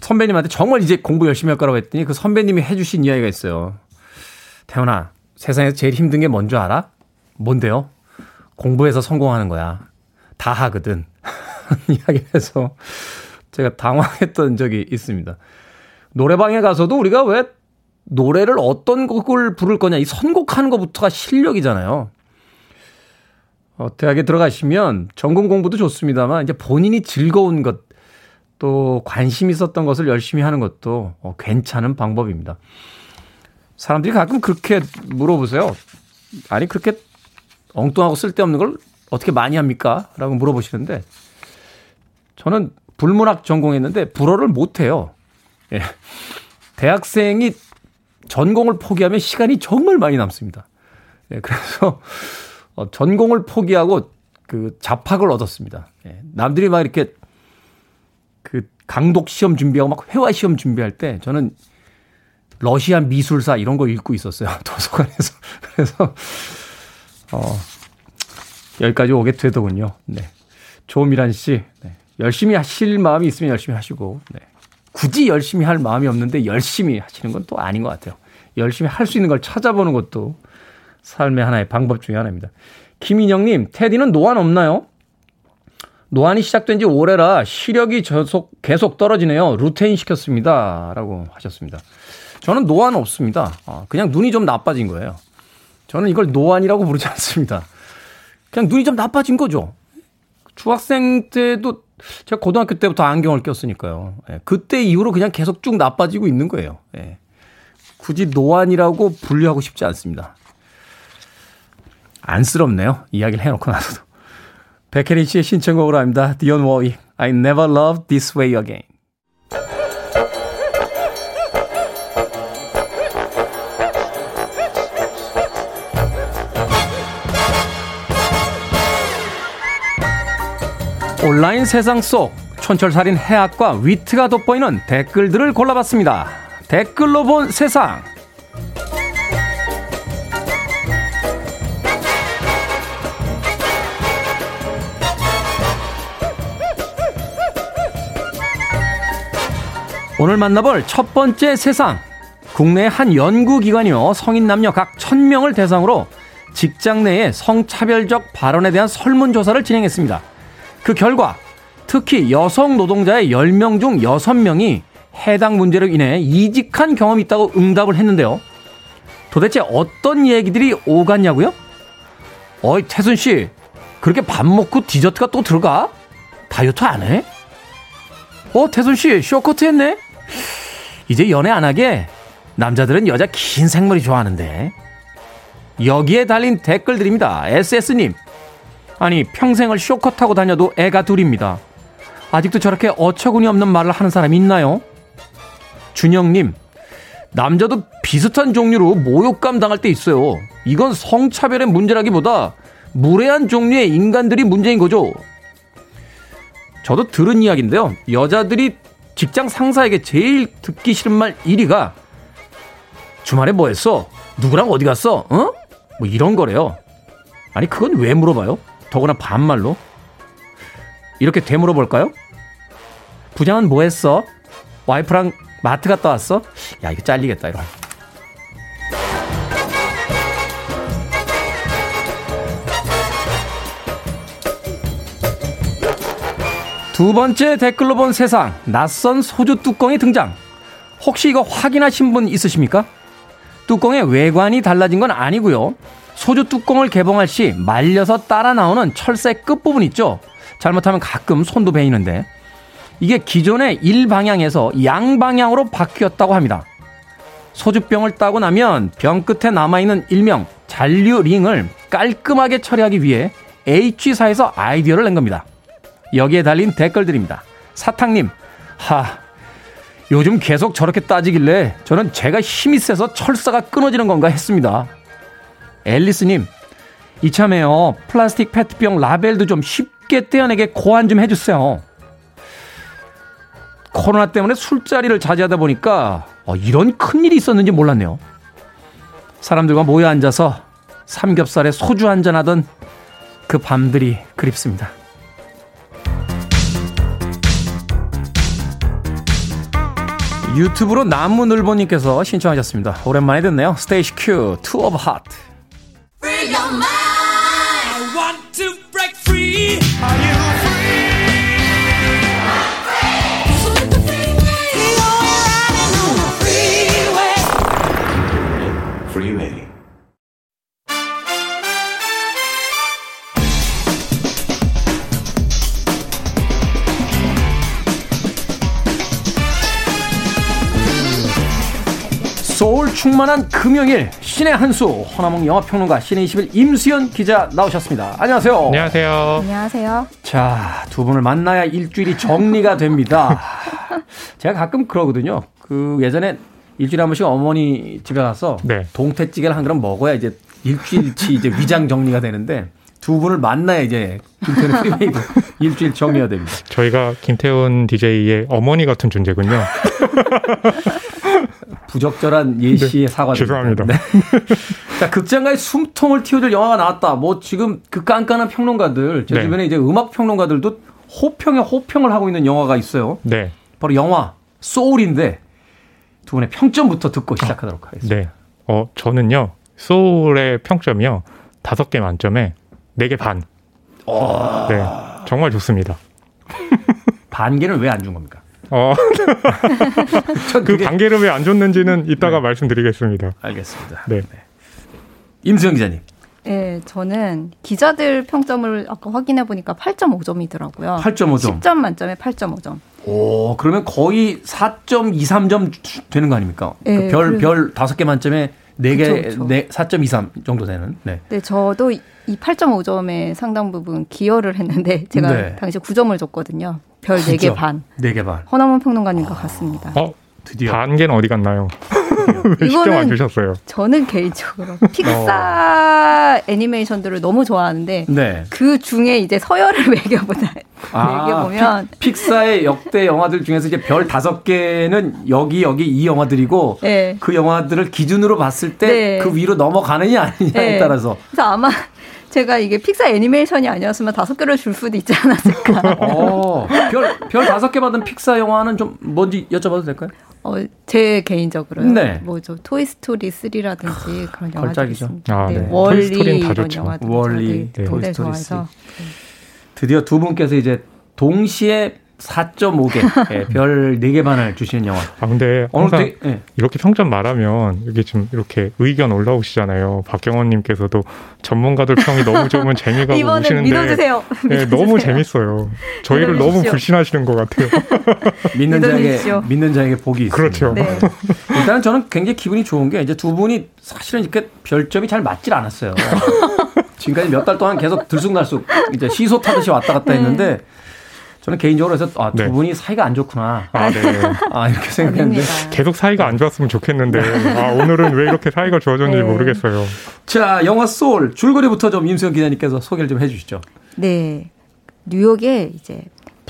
선배님한테 정말 이제 공부 열심히 할 거라고 했더니 그 선배님이 해주신 이야기가 있어요. 태훈아, 세상에서 제일 힘든 게 뭔 줄 알아? 뭔데요? 공부해서 성공하는 거야. 다 하거든. 이야기를 해서 제가 당황했던 적이 있습니다. 노래방에 가서도 우리가 왜 노래를 어떤 곡을 부를 거냐, 이 선곡하는 것부터가 실력이잖아요. 어, 대학에 들어가시면 전공 공부도 좋습니다만 이제 본인이 즐거운 것, 또 관심 있었던 것을 열심히 하는 것도 어, 괜찮은 방법입니다. 사람들이 가끔 그렇게 물어보세요. 아니 그렇게 엉뚱하고 쓸데없는 걸 어떻게 많이 합니까? 라고 물어보시는데 저는 불문학 전공했는데 불어를 못해요. 예. 대학생이 전공을 포기하면 시간이 정말 많이 남습니다. 예, 그래서 어, 전공을 포기하고 그 잡학을 얻었습니다. 예. 남들이 막 이렇게 그 강독 시험 준비하고 막 회화 시험 준비할 때 저는 러시아 미술사 이런 거 읽고 있었어요. 도서관에서. 그래서 어 여기까지 오게 되더군요. 네. 조미란 씨, 네. 열심히 하실 마음이 있으면 열심히 하시고, 네. 굳이 열심히 할 마음이 없는데 열심히 하시는 건 또 아닌 것 같아요. 열심히 할 수 있는 걸 찾아보는 것도 삶의 하나의 방법 중의 하나입니다. 김인영님, 테디는 노안 없나요? 노안이 시작된 지 오래라 시력이 계속, 계속 떨어지네요. 루테인 시켰습니다. 라고 하셨습니다. 저는 노안 없습니다. 아, 그냥 눈이 좀 나빠진 거예요. 저는 이걸 노안이라고 부르지 않습니다. 그냥 눈이 좀 나빠진 거죠. 중학생 때도 제가 고등학교 때부터 안경을 꼈으니까요. 예, 그때 이후로 그냥 계속 쭉 나빠지고 있는 거예요. 예. 굳이 노안이라고 분류하고 싶지 않습니다. 안쓰럽네요. 이야기를 해놓고 나서도. 백혜린 씨의 신청곡으로 합니다. Dion Warwick, I never loved this way again. 온라인 세상 속 촌철살인 해학과 위트가 돋보이는 댓글들을 골라봤습니다. 댓글로 본 세상. 오늘 만나볼 첫 번째 세상. 국내 한 연구기관이요. 성인 남녀 각 1000명을 대상으로 직장 내의 성차별적 발언에 대한 설문조사를 진행했습니다. 그 결과 특히 여성 노동자의 10명 중 6명이 해당 문제로 인해 이직한 경험이 있다고 응답을 했는데요. 도대체 어떤 얘기들이 오갔냐고요? 어이, 태순 씨, 그렇게 밥 먹고 디저트가 또 들어가? 다이어트 안 해? 어, 태순 씨, 쇼커트 했네? 이제 연애 안 하게? 남자들은 여자 긴 생머리 좋아하는데. 여기에 달린 댓글들입니다. SS님, 아니 평생을 쇼커 타고 다녀도 애가 둘입니다. 아직도 저렇게 어처구니 없는 말을 하는 사람이 있나요? 준영님, 남자도 비슷한 종류로 모욕감 당할 때 있어요. 이건 성차별의 문제라기보다 무례한 종류의 인간들이 문제인 거죠. 저도 들은 이야기인데요. 여자들이 직장 상사에게 제일 듣기 싫은 말 1위가 주말에 뭐 했어? 누구랑 어디 갔어? 어? 뭐 이런 거래요. 아니, 그건 왜 물어봐요? 더구나 반말로? 이렇게 되물어 볼까요? 부장은 뭐 했어? 와이프랑 마트 갔다 왔어? 야, 이거 잘리겠다, 이거. 두 번째 댓글로 본 세상, 낯선 소주 뚜껑이 등장. 혹시 이거 확인하신 분 있으십니까? 뚜껑의 외관이 달라진 건 아니고요. 소주 뚜껑을 개봉할 시 말려서 따라 나오는 철새 끝부분 있죠? 잘못하면 가끔 손도 베이는데 이게 기존의 일방향에서 양방향으로 바뀌었다고 합니다. 소주병을 따고 나면 병 끝에 남아있는 일명 잔류링을 깔끔하게 처리하기 위해 H사에서 아이디어를 낸 겁니다. 여기에 달린 댓글들입니다. 사탕님, 하, 요즘 계속 저렇게 따지길래 저는 제가 힘이 세서 철사가 끊어지는 건가 했습니다. 앨리스님, 이참에요. 플라스틱 페트병 라벨도 좀 쉽게 떼어내게 고안 좀 해주세요. 코로나 때문에 술자리를 자제하다 보니까 어, 이런 큰일이 있었는지 몰랐네요. 사람들과 모여 앉아서 삼겹살에 소주 한잔 하던 그 밤들이 그립습니다. 유튜브로 나무늘보님께서 신청하셨습니다. 오랜만에 듣네요. 스테이시 큐, Two of Hearts. 충만한 금요일 씬의 한수 허남웅 영화평론가 씨네21 임수연 기자 나오셨습니다. 안녕하세요. 안녕하세요. 안녕하세요. 자, 두 분을 만나야 일주일이 정리가 됩니다. 제가 가끔 그러거든요. 그 예전에 일주일에 한 번씩 어머니 집에 가서 네. 동태찌개를 한 그릇 먹어야 이제 일주일치 이제 위장 정리가 되는데 두 분을 만나야 이제 김태훈 Freeway도 일주일 정리가 됩니다. 저희가 김태훈 DJ의 어머니 같은 존재군요. 부적절한 예시의 네, 사과 죄송합니다. 네. 자, 극장가에 숨통을 틔워줄 영화가 나왔다. 뭐 지금 그 깐깐한 평론가들, 제 네. 주변에 이제 음악 평론가들도 호평에 호평을 하고 있는 영화가 있어요. 네. 바로 영화 소울인데 두 분의 평점부터 듣고 시작하도록 하겠습니다. 네. 어, 저는요. 소울의 평점이요. 다섯 개 만점에 네 개 반. 오. 네. 정말 좋습니다. 반 개는 왜 안 준 겁니까? 어. 그 관계를 왜 안 줬는지는 이따가 네. 말씀드리겠습니다. 알겠습니다. 네. 네. 임수영 기자님. 네, 저는 기자들 평점을 아까 확인해 보니까 8.5점이더라고요. 8.5점. 10점 만점에 8.5점. 오, 그러면 거의 4.23점 되는 거 아닙니까? 네, 그 별, 별 5개 만점에 4개, 4.23 정도 되는. 네. 네, 저도 이 8.5점에 상당 부분 기여를 했는데 제가 네. 당시 9점을 줬거든요. 별 4개 반. 4개 반. 허나문 평론가님과 같습니다. 어, 드디어. 반개는 어디 갔나요? 안 주셨어요? 저는 개인적으로 픽사 어. 애니메이션들을 너무 좋아하는데 네. 그 중에 이제 서열을 매겨보자. 아, 매겨보면 픽, 사의 역대 영화들 중에서 이제 별 다섯 개는 여기 여기 이 영화들이고 네. 그 영화들을 기준으로 봤을 때그 네. 그 위로 넘어가느냐 아니냐에 네. 따라서. 그래서 아마 제가 이게 픽사 애니메이션이 아니었으면 다섯 개를 줄 수도 있지 않았을까. 어, 별, 별 다섯 개 받은 픽사 영화는 좀 뭔지 여쭤봐도 될까요? 어, 제 개인적으로요. 네. 뭐 저 토이스토리 3라든지 그런 영화들이 있습니다. 아, 네. 네. 월리 이런 영화들 월리, 네. 토이스토리 좋아해서. 네. 드디어 두 분께서 이제 동시에 4.5개, 네, 별 4개 반을 주시는 영화. 아, 근데 항상 되게, 네. 이렇게 평점 말하면 이게 좀 이렇게 의견 올라오시잖아요. 박경원님께서도 전문가들 평이 너무 좋으면 재미가 오시는데. 믿어주세요. 네, 너무 재밌어요. 저희를 너무 불신하시는 것 같아요. 믿는 자에게, 믿는 자에게 복이 있습니다. 그렇죠. 네. 일단 저는 굉장히 기분이 좋은 게 이제 두 분이 사실은 이렇게 별점이 잘 맞질 않았어요. 지금까지 몇 달 동안 계속 들쑥날쑥 이제 시소 타듯이 왔다 갔다 네. 했는데 저는 개인적으로 해서 아, 두 네. 분이 사이가 안 좋구나. 아, 네. 아, 이렇게 생각했는데. 계속 사이가 안 좋았으면 좋겠는데. 아, 오늘은 왜 이렇게 사이가 좋아졌는지 네. 모르겠어요. 자, 영화 소울 줄거리부터 좀 임수영 기자님께서 소개를 좀 해 주시죠. 네. 뉴욕에 이제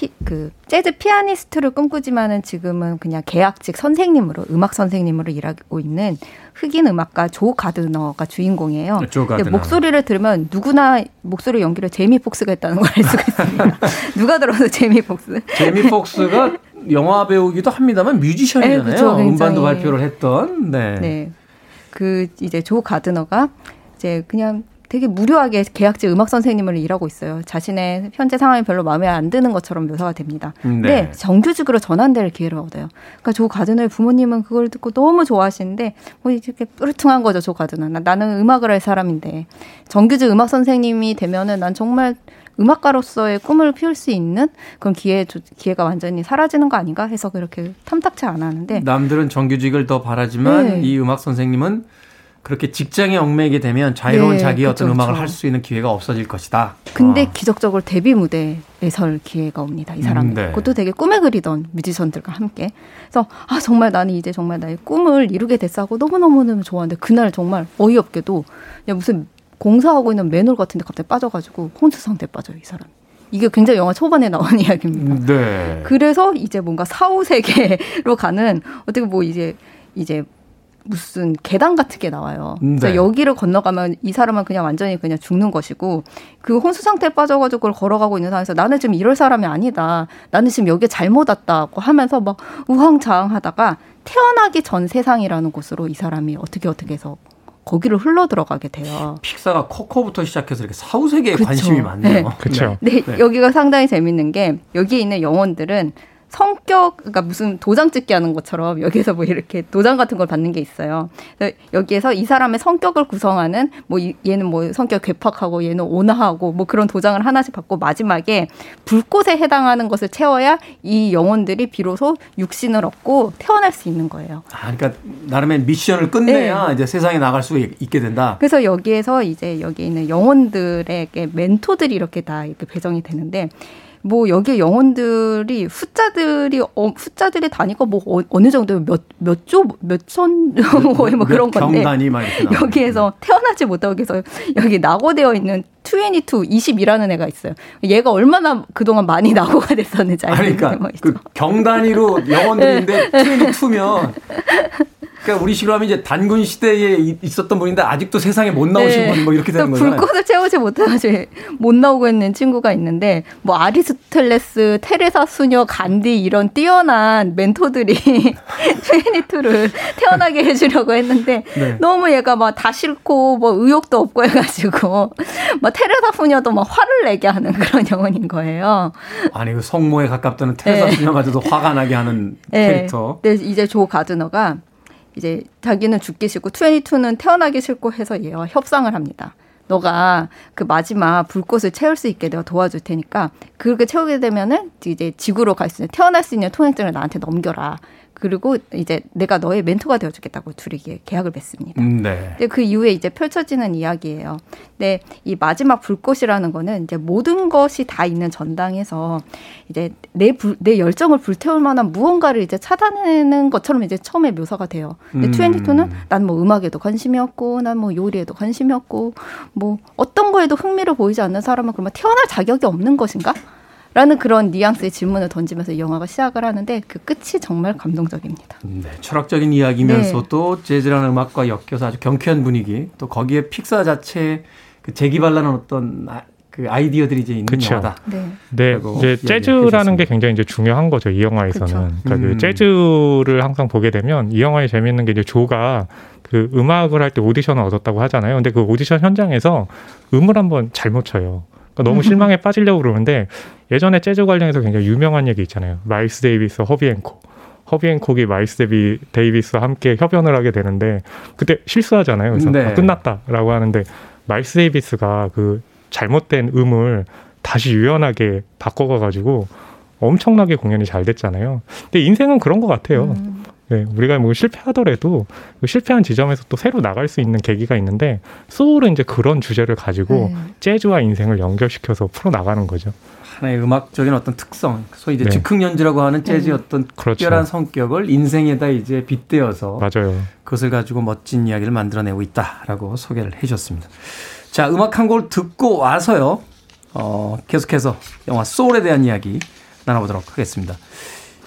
피, 그 재즈 피아니스트를 꿈꾸지만은 지금은 그냥 계약직 선생님으로 음악 선생님으로 일하고 있는 흑인 음악가 조 가드너가 주인공이에요. 네, 조 가드너. 목소리를 들으면 누구나 목소리 연기를 제이미 폭스가 했다는 걸 알 수가 있습니다. 누가 들어도 제이미 폭스. 제이미 폭스가 영화 배우기도 합니다만 뮤지션이잖아요. 네, 그렇죠, 음반도 발표를 했던. 네. 네. 그 이제 조 가드너가 이제 그냥 되게 무료하게 계약직 음악 선생님을 일하고 있어요. 자신의 현재 상황이 별로 마음에 안 드는 것처럼 묘사가 됩니다. 음, 네. 근데 정규직으로 전환될 기회를 얻어요. 그러니까 조 가든을 부모님은 그걸 듣고 너무 좋아하시는데 뭐 이렇게 뿌르퉁한 거죠, 조 가든은. 나는 음악을 할 사람인데 정규직 음악 선생님이 되면은 난 정말 음악가로서의 꿈을 피울 수 있는 그런 기회 기회가 완전히 사라지는 거 아닌가 해서 그렇게 탐탁치 않았는데 남들은 정규직을 더 바라지만 네. 이 음악 선생님은 그렇게 직장에 얽매이게 되면 자유로운 네, 자기의 어떤 음악을 할수 있는 기회가 없어질 것이다. 근데 아. 기적적으로 데뷔 무대에 설 기회가 옵니다. 이 사람. 음, 네. 그것도 되게 꿈에 그리던 뮤지션들과 함께. 그래서 아 정말 나는 이제 정말 나의 꿈을 이루게 됐어 하고 너무너무 너무 좋아하는데 그날 정말 어이없게도 그냥 무슨 공사하고 있는 맨홀 같은 데 갑자기 빠져가지고 혼수 상태에 빠져요. 이 사람. 이게 굉장히 영화 초반에 나온 이야기입니다. 음, 네. 그래서 이제 뭔가 사후 세계로 가는 어떻게 뭐 이제 이제 무슨 계단 같은 게 나와요. 네. 여기를 건너가면 이 사람은 그냥 완전히 그냥 죽는 것이고 그 혼수 상태에 빠져가지고 그걸 걸어가고 있는 상황에서 나는 지금 이럴 사람이 아니다. 나는 지금 여기에 잘못 왔다고 하면서 막 우왕좌왕하다가 태어나기 전 세상이라는 곳으로 이 사람이 어떻게 어떻게 해서 거기를 흘러 들어가게 돼요. 픽사가 코코부터 시작해서 이렇게 사후 세계에 관심이 많네요. 네. 그렇죠. 네. 네. 여기가 상당히 재밌는 게 여기에 있는 영혼들은 성격, 그러니까 무슨 도장 찍기 하는 것처럼 여기에서 뭐 이렇게 도장 같은 걸 받는 게 있어요. 여기에서 이 사람의 성격을 구성하는 뭐 얘는 뭐 성격 괴팍하고 얘는 온화하고 뭐 그런 도장을 하나씩 받고 마지막에 불꽃에 해당하는 것을 채워야 이 영혼들이 비로소 육신을 얻고 태어날 수 있는 거예요. 아, 그러니까 나름의 미션을 끝내야 네. 이제 세상에 나갈 수 있게 된다. 그래서 여기에서 이제 여기 있는 영혼들에게 멘토들이 이렇게 다 이렇게 배정이 되는데 뭐 여기에 영혼들이 숫자들이 어, 숫자들이 단위가 뭐 어, 느 정도 몇몇 조 몇천 거의 뭐 그런 건데 여기에서 태어나지 못하고 해서 여기 낙오되어 있는 22, 20이라는 애가 있어요. 얘가 얼마나 그동안 많이 낙오가 됐었는지 알겠 그러니까 그 경단위로 영혼들인데 22면 그러니까 우리 식으로 하면 이제 단군 시대에 있었던 분인데 아직도 세상에 못 나오신 네. 분뭐 이렇게 되는 거잖아요. 불꽃을 채우지 못해가지고 못 나오고 있는 친구가 있는데 뭐 아리스토텔레스, 테레사 수녀, 간디 이런 뛰어난 멘토들이 트웨니투를 태어나게 해주려고 했는데 네. 너무 얘가 막 다 싫고 뭐 의욕도 없고 해가지고 막 테레사 수녀도 막 화를 내게 하는 그런 영혼인 거예요. 아니 그 성모에 가깝다는 테레사 네. 수녀마저도 화가 나게 하는 네. 캐릭터. 네, 이제 조 가드너가 이제 자기는 죽기 싫고 22는 태어나기 싫고 해서 얘와 협상을 합니다. 너가 그 마지막 불꽃을 채울 수 있게 내가 도와줄 테니까 그렇게 채우게 되면은 이제 지구로 갈 수 있는 태어날 수 있는 통행증을 나한테 넘겨라. 그리고 이제 내가 너의 멘토가 되어주겠다고 둘이 계약을 맺습니다. 음, 네. 근데 그 이후에 이제 펼쳐지는 이야기예요. 근데 이 마지막 불꽃이라는 거는 이제 모든 것이 다 있는 전당에서 이제 내, 불, 내 열정을 불태울 만한 무언가를 이제 찾아내는 것처럼 이제 처음에 묘사가 돼요. 근데 음. 트웬티투는 난 뭐 음악에도 관심이 없고 난 뭐 요리에도 관심이 없고 뭐 어떤 거에도 흥미를 보이지 않는 사람은 그러면 태어날 자격이 없는 것인가? 라는 그런 뉘앙스의 질문을 던지면서 이 영화가 시작을 하는데 그 끝이 정말 감동적입니다. 네, 철학적인 이야기면서도 네. 재즈라는 음악과 엮여서 아주 경쾌한 분위기 또 거기에 픽사 자체 그 재기발랄한 어떤 아, 그 아이디어들이 이제 있는 그쵸. 영화다. 네. 네, 이제 재즈라는 게 굉장히 이제 중요한 거죠 이 영화에서는. 그쵸. 그러니까 그 음. 그 재즈를 항상 보게 되면 이 영화에 재미있는 게 이제 조가 그 음악을 할 때 오디션을 얻었다고 하잖아요. 근데 그 오디션 현장에서 음을 한번 잘못 쳐요. 그러니까 너무 실망에 빠지려고 그러는데 예전에 재즈 관련해서 굉장히 유명한 얘기 있잖아요. 마일스 데이비스, 허비 행콕. 허비 행콕이 마일스 데이비스와 함께 협연을 하게 되는데 그때 실수하잖아요. 그래서 네. 아, 끝났다라고 하는데 마일스 데이비스가 그 잘못된 음을 다시 유연하게 바꿔가가지고 엄청나게 공연이 잘 됐잖아요. 근데 인생은 그런 것 같아요. 음. 네, 우리가 뭐 실패하더라도 그 실패한 지점에서 또 새로 나갈 수 있는 계기가 있는데 소울은 이제 그런 주제를 가지고 네. 재즈와 인생을 연결시켜서 풀어 나가는 거죠. 하나의 음악적인 어떤 특성, 소위 이제 네. 즉흥 연주라고 하는 재즈의 네. 어떤 그렇죠. 특별한 성격을 인생에다 이제 빗대어서 맞아요. 그것을 가지고 멋진 이야기를 만들어내고 있다라고 소개를 해주셨습니다. 자, 음악 한 곡을 듣고 와서요. 어, 계속해서 영화 소울에 대한 이야기 나눠보도록 하겠습니다.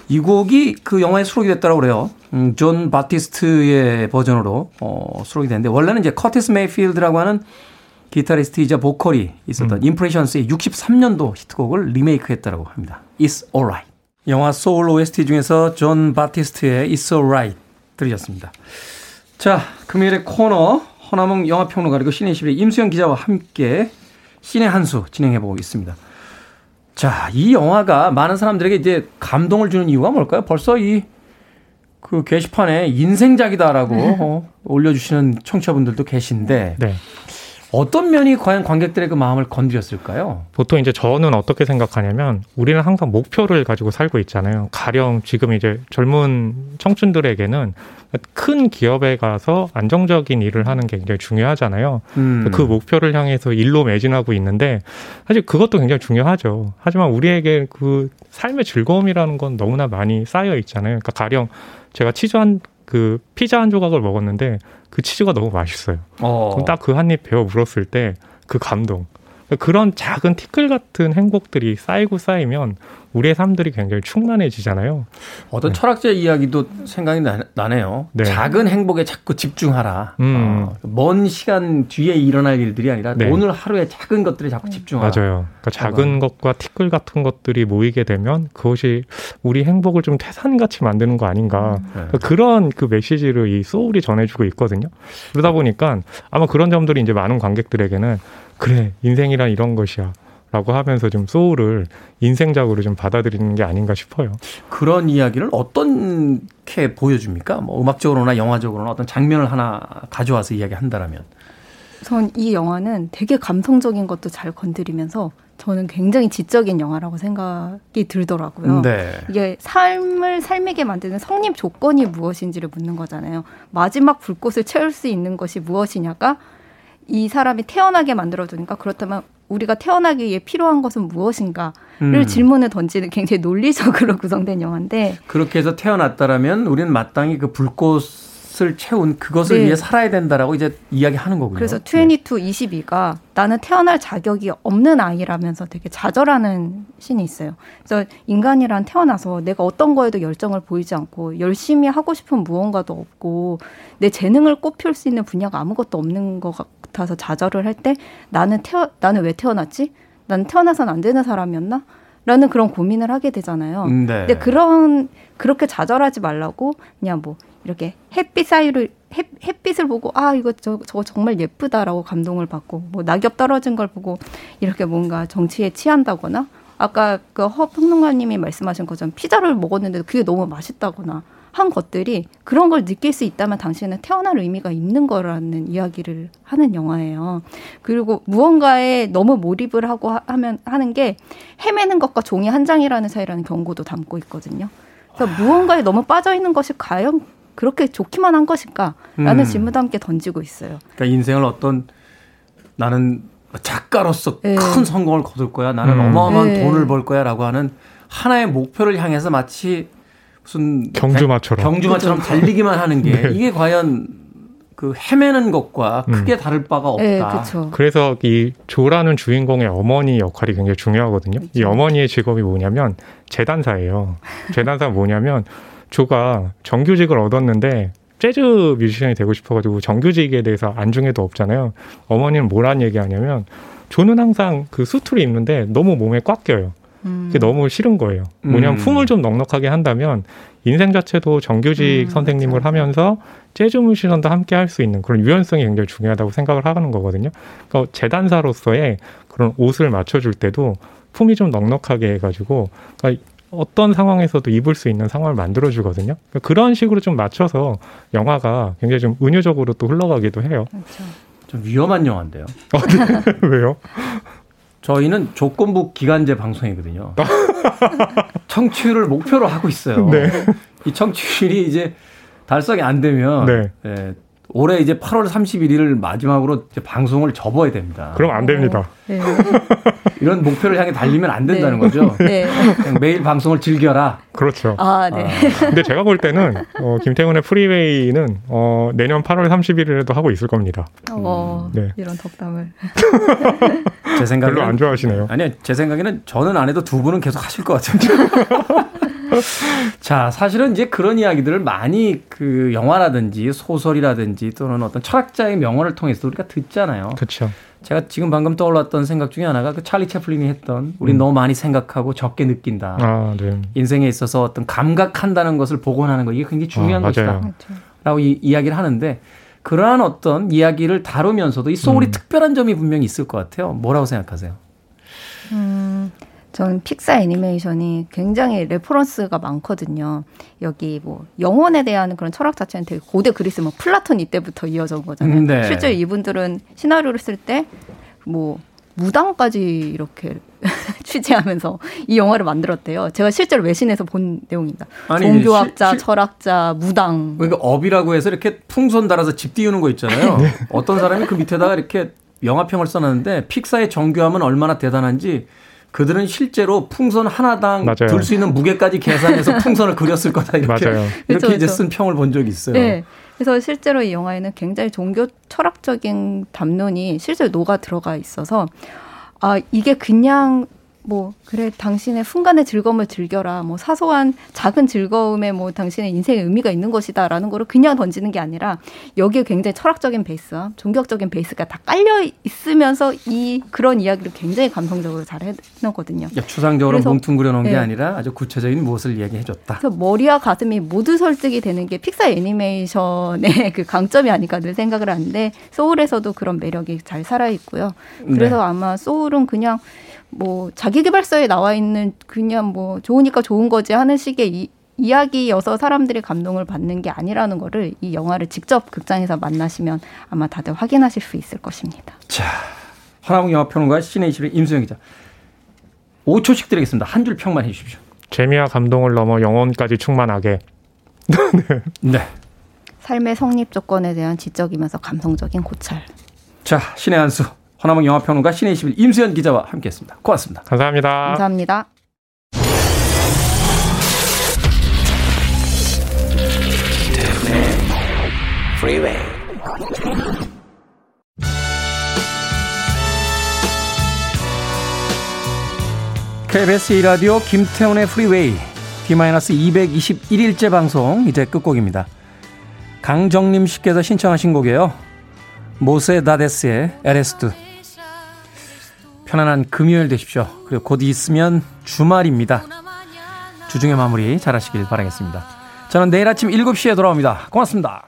이 곡이 그 영화에 수록이 됐다고 그래요. 음, 존 바티스트의 버전으로 어, 수록이 됐는데 원래는 이제 커티스 메이필드라고 하는 기타리스트이자 보컬이 있었던 음. 임프레션스의 63년도 히트곡을 리메이크했다고 합니다. It's Alright. 영화 소울 OST 중에서 존 바티스트의 It's Alright 들으셨습니다. 자, 금요일의 코너 허나몽 영화평론가 그리고 신의 11의 임수영 기자와 함께 신의 한 수 진행해보고 있습니다. 자, 이 영화가 많은 사람들에게 이제 감동을 주는 이유가 뭘까요? 벌써 이 그 게시판에 인생작이다라고 네. 어, 올려주시는 청취자분들도 계신데 네. 어떤 면이 과연 관객들의 그 마음을 건드렸을까요? 보통 이제 저는 어떻게 생각하냐면 우리는 항상 목표를 가지고 살고 있잖아요. 가령 지금 이제 젊은 청춘들에게는 큰 기업에 가서 안정적인 일을 하는 게 굉장히 중요하잖아요. 음. 그 목표를 향해서 일로 매진하고 있는데 사실 그것도 굉장히 중요하죠. 하지만 우리에게 그 삶의 즐거움이라는 건 너무나 많이 쌓여 있잖아요. 그러니까 가령 제가 치즈 한그 피자 한 조각을 먹었는데 그 치즈가 너무 맛있어요. 어. 그럼 딱 그 한 입 베어 물었을 때 그 감동. 그런 작은 티끌 같은 행복들이 쌓이고 쌓이면 우리의 삶들이 굉장히 충만해지잖아요. 어떤 네. 철학자의 이야기도 생각이 나, 네요 네. 작은 행복에 자꾸 집중하라. 음. 어, 먼 시간 뒤에 일어날 일들이 아니라 네. 오늘 하루의 작은 것들에 자꾸 집중하라. 맞아요. 그러니까 작은 것과 티끌 같은 것들이 모이게 되면 그것이 우리 행복을 좀 태산같이 만드는 거 아닌가. 음. 그러니까 그런 그 메시지를 이 소울이 전해주고 있거든요. 그러다 보니까 아마 그런 점들이 이제 많은 관객들에게는 그래 인생이란 이런 것이야. 라고 하면서 좀 소울을 인생작으로 좀 받아들이는 게 아닌가 싶어요. 그런 이야기를 어떻게 보여줍니까? 뭐 음악적으로나 영화적으로나 어떤 장면을 하나 가져와서 이야기한다라면. 전이 영화는 되게 감성적인 것도 잘 건드리면서 저는 굉장히 지적인 영화라고 생각이 들더라고요. 네. 이게 삶을 삶에게 만드는 성립 조건이 무엇인지를 묻는 거잖아요. 마지막 불꽃을 채울 수 있는 것이 무엇이냐가 이 사람이 태어나게 만들어주니까 그렇다면 우리가 태어나기 위해 필요한 것은 무엇인가를 음. 질문을 던지는 굉장히 논리적으로 구성된 영화인데 그렇게 해서 태어났다라면 우리는 마땅히 그 불꽃 을 채운 그것을 네. 위해 살아야 된다라고 이제 이야기하는 거군요. 그래서 22, 네. 22가 나는 태어날 자격이 없는 아이라면서 되게 좌절하는 신이 있어요. 그래서 인간이란 태어나서 내가 어떤 거에도 열정을 보이지 않고 열심히 하고 싶은 무언가도 없고 내 재능을 꼽힐 수 있는 분야가 아무것도 없는 것 같 아서 좌절을 할 때 나는 태어 나는 왜 태어났지? 나는 태어나선 안 되는 사람이었나? 라는 그런 고민을 하게 되잖아요. 음, 네. 근데 그런 그렇게 좌절하지 말라고 그냥 뭐 이렇게 햇빛 사이를 햇, 햇빛을 보고 아 이거 저, 저거 정말 예쁘다라고 감동을 받고 뭐 낙엽 떨어진 걸 보고 이렇게 뭔가 정치에 취한다거나 아까 그 허 평론가님이 말씀하신 것처럼 피자를 먹었는데 그게 너무 맛있다거나 한 것들이 그런 걸 느낄 수 있다면 당신은 태어날 의미가 있는 거라는 이야기를 하는 영화예요. 그리고 무언가에 너무 몰입을 하고 하면 하는 게 헤매는 것과 종이 한 장이라는 사이라는 경고도 담고 있거든요. 그래서 무언가에 너무 빠져 있는 것이 과연 그렇게 좋기만 한 것일까라는 음. 질문도 함께 던지고 있어요. 그러니까 인생을 어떤 나는 작가로서 네. 큰 성공을 거둘 거야. 나는 음. 어마어마한 네. 돈을 벌 거야라고 하는 하나의 목표를 향해서 마치 무슨 경주마처럼 경주마처럼 달리기만 하는 게 네. 이게 과연 그 헤매는 것과 음. 크게 음. 다를 바가 없다. 네, 그렇죠. 그래서 이 조라는 주인공의 어머니 역할이 굉장히 중요하거든요. 그렇죠. 이 어머니의 직업이 뭐냐면 재단사예요. 재단사 뭐냐면 조가 정규직을 얻었는데 재즈 뮤지션이 되고 싶어가지고 정규직에 대해서 안중에도 없잖아요. 어머니는 뭐란 얘기하냐면 조는 항상 그 수트를 입는데 너무 몸에 꽉 껴요. 음. 그게 너무 싫은 거예요. 뭐냐면 음. 품을 좀 넉넉하게 한다면 인생 자체도 정규직 음, 선생님을 그렇죠. 하면서 재즈 뮤지션도 함께 할 수 있는 그런 유연성이 굉장히 중요하다고 생각을 하는 거거든요. 그러니까 재단사로서의 그런 옷을 맞춰줄 때도 품이 좀 넉넉하게 해가지고 그러니까 어떤 상황에서도 입을 수 있는 상황을 만들어 주거든요. 그러니까 그런 식으로 좀 맞춰서 영화가 굉장히 좀 은유적으로 또 흘러가기도 해요. 그렇죠. 좀 위험한 영화인데요. 어, 네. 왜요? 저희는 조건부 기간제 방송이거든요. 청취율을 목표로 하고 있어요. 네. 이 청취율이 이제 달성이 안 되면 네. 예, 올해 이제 8월 31일을 마지막으로 이제 방송을 접어야 됩니다. 그럼 안 됩니다. 네. 이런 목표를 향해 달리면 안 된다는 네. 거죠. 네. 매일 방송을 즐겨라. 그렇죠. 아, 네. 아. 근데 제가 볼 때는 어, 김태훈의 프리웨이는 어, 내년 8월 31일에도 하고 있을 겁니다. 어, 네. 이런 덕담을. 제 생각에 별로 안 좋아하시네요. 아니요, 제 생각에는 저는 안 해도 두 분은 계속 하실 것 같아요. 자, 사실은 이제 그런 이야기들을 많이 그 영화라든지 소설이라든지 또는 어떤 철학자의 명언을 통해서 우리가 듣잖아요. 그렇죠. 제가 지금 방금 떠올랐던 생각 중에 하나가 그 찰리 채플린이 했던 우린 음. 너무 많이 생각하고 적게 느낀다. 아, 네. 인생에 있어서 어떤 감각한다는 것을 복원하는 거 이게 굉장히 중요한 아, 것이다. 그렇죠. 라고 이, 이야기를 하는데 그러한 어떤 이야기를 다루면서도 이 소울이 음. 특별한 점이 분명히 있을 것 같아요. 뭐라고 생각하세요? 음, 저는 픽사 애니메이션이 굉장히 reference가 많거든요. 여기 뭐 영혼에 대한 그런 철학 자체는 되게 고대 그리스 뭐 플라톤 이때부터 이어져 온 거잖아요. 네. 실제 이분들은 시나리오를 쓸 때 뭐 무당까지 이렇게 취재하면서 이 영화를 만들었대요. 제가 실제로 외신에서 본 내용입니다. 아니, 종교학자, 시, 철학자, 무당. 그러니까 업이라고 해서 이렇게 풍선 달아서 집 띄우는 거 있잖아요. 네. 어떤 사람이 그 밑에다가 이렇게 영화평을 써놨는데 픽사의 정교함은 얼마나 대단한지 그들은 실제로 풍선 하나당 들 수 있는 무게까지 계산해서 풍선을 그렸을 거다 이렇게 맞아요. 이렇게 그렇죠, 이제 쓴 평을 본 적이 있어요. 네. 그래서 실제로 이 영화에는 굉장히 종교 철학적인 담론이 실제로 녹아 들어가 있어서 아 이게 그냥 뭐 그래 당신의 순간의 즐거움을 즐겨라 뭐 사소한 작은 즐거움에 뭐 당신의 인생의 의미가 있는 것이다라는 거를 그냥 던지는 게 아니라 여기에 굉장히 철학적인 베이스 종교적인 베이스가 다 깔려 있으면서 이 그런 이야기를 굉장히 감성적으로 잘 해놓거든요. 추상적으로 뭉뚱그려 놓은 네. 게 아니라 아주 구체적인 무엇을 이야기해줬다. 그래서 머리와 가슴이 모두 설득이 되는 게 픽사 애니메이션의 그 강점이 아닐까 늘 생각을 하는데 소울에서도 그런 매력이 잘 살아 있고요. 그래서 네. 아마 소울은 그냥 뭐 자기개발서에 나와 있는 그냥 뭐 좋으니까 좋은 거지 하는 식의 이, 이야기여서 사람들이 감동을 받는 게 아니라는 거를 이 영화를 직접 극장에서 만나시면 아마 다들 확인하실 수 있을 것입니다. 자, 하나국 영화평론가 시네이십의 임수영 기자. 5초씩 드리겠습니다. 한 줄 평만 해주십시오. 재미와 감동을 넘어 영혼까지 충만하게. 네. 네. 삶의 성립 조건에 대한 지적이면서 감성적인 고찰. 자, 신의 한수. 허나몽 영화평론가 신의 21 임수연 기자와 함께했습니다. 고맙습니다. 감사합니다. 감사합니다. KBS 2라디오 김태훈의 프리웨이 제221일째 방송 이제 끝곡입니다. 강정림 씨께서 신청하신 곡이에요. 모세다데스의 Eres tú 편안한 금요일 되십시오. 그리고 곧 있으면 주말입니다. 주중의 마무리 잘 하시길 바라겠습니다. 저는 내일 아침 7시에 돌아옵니다. 고맙습니다.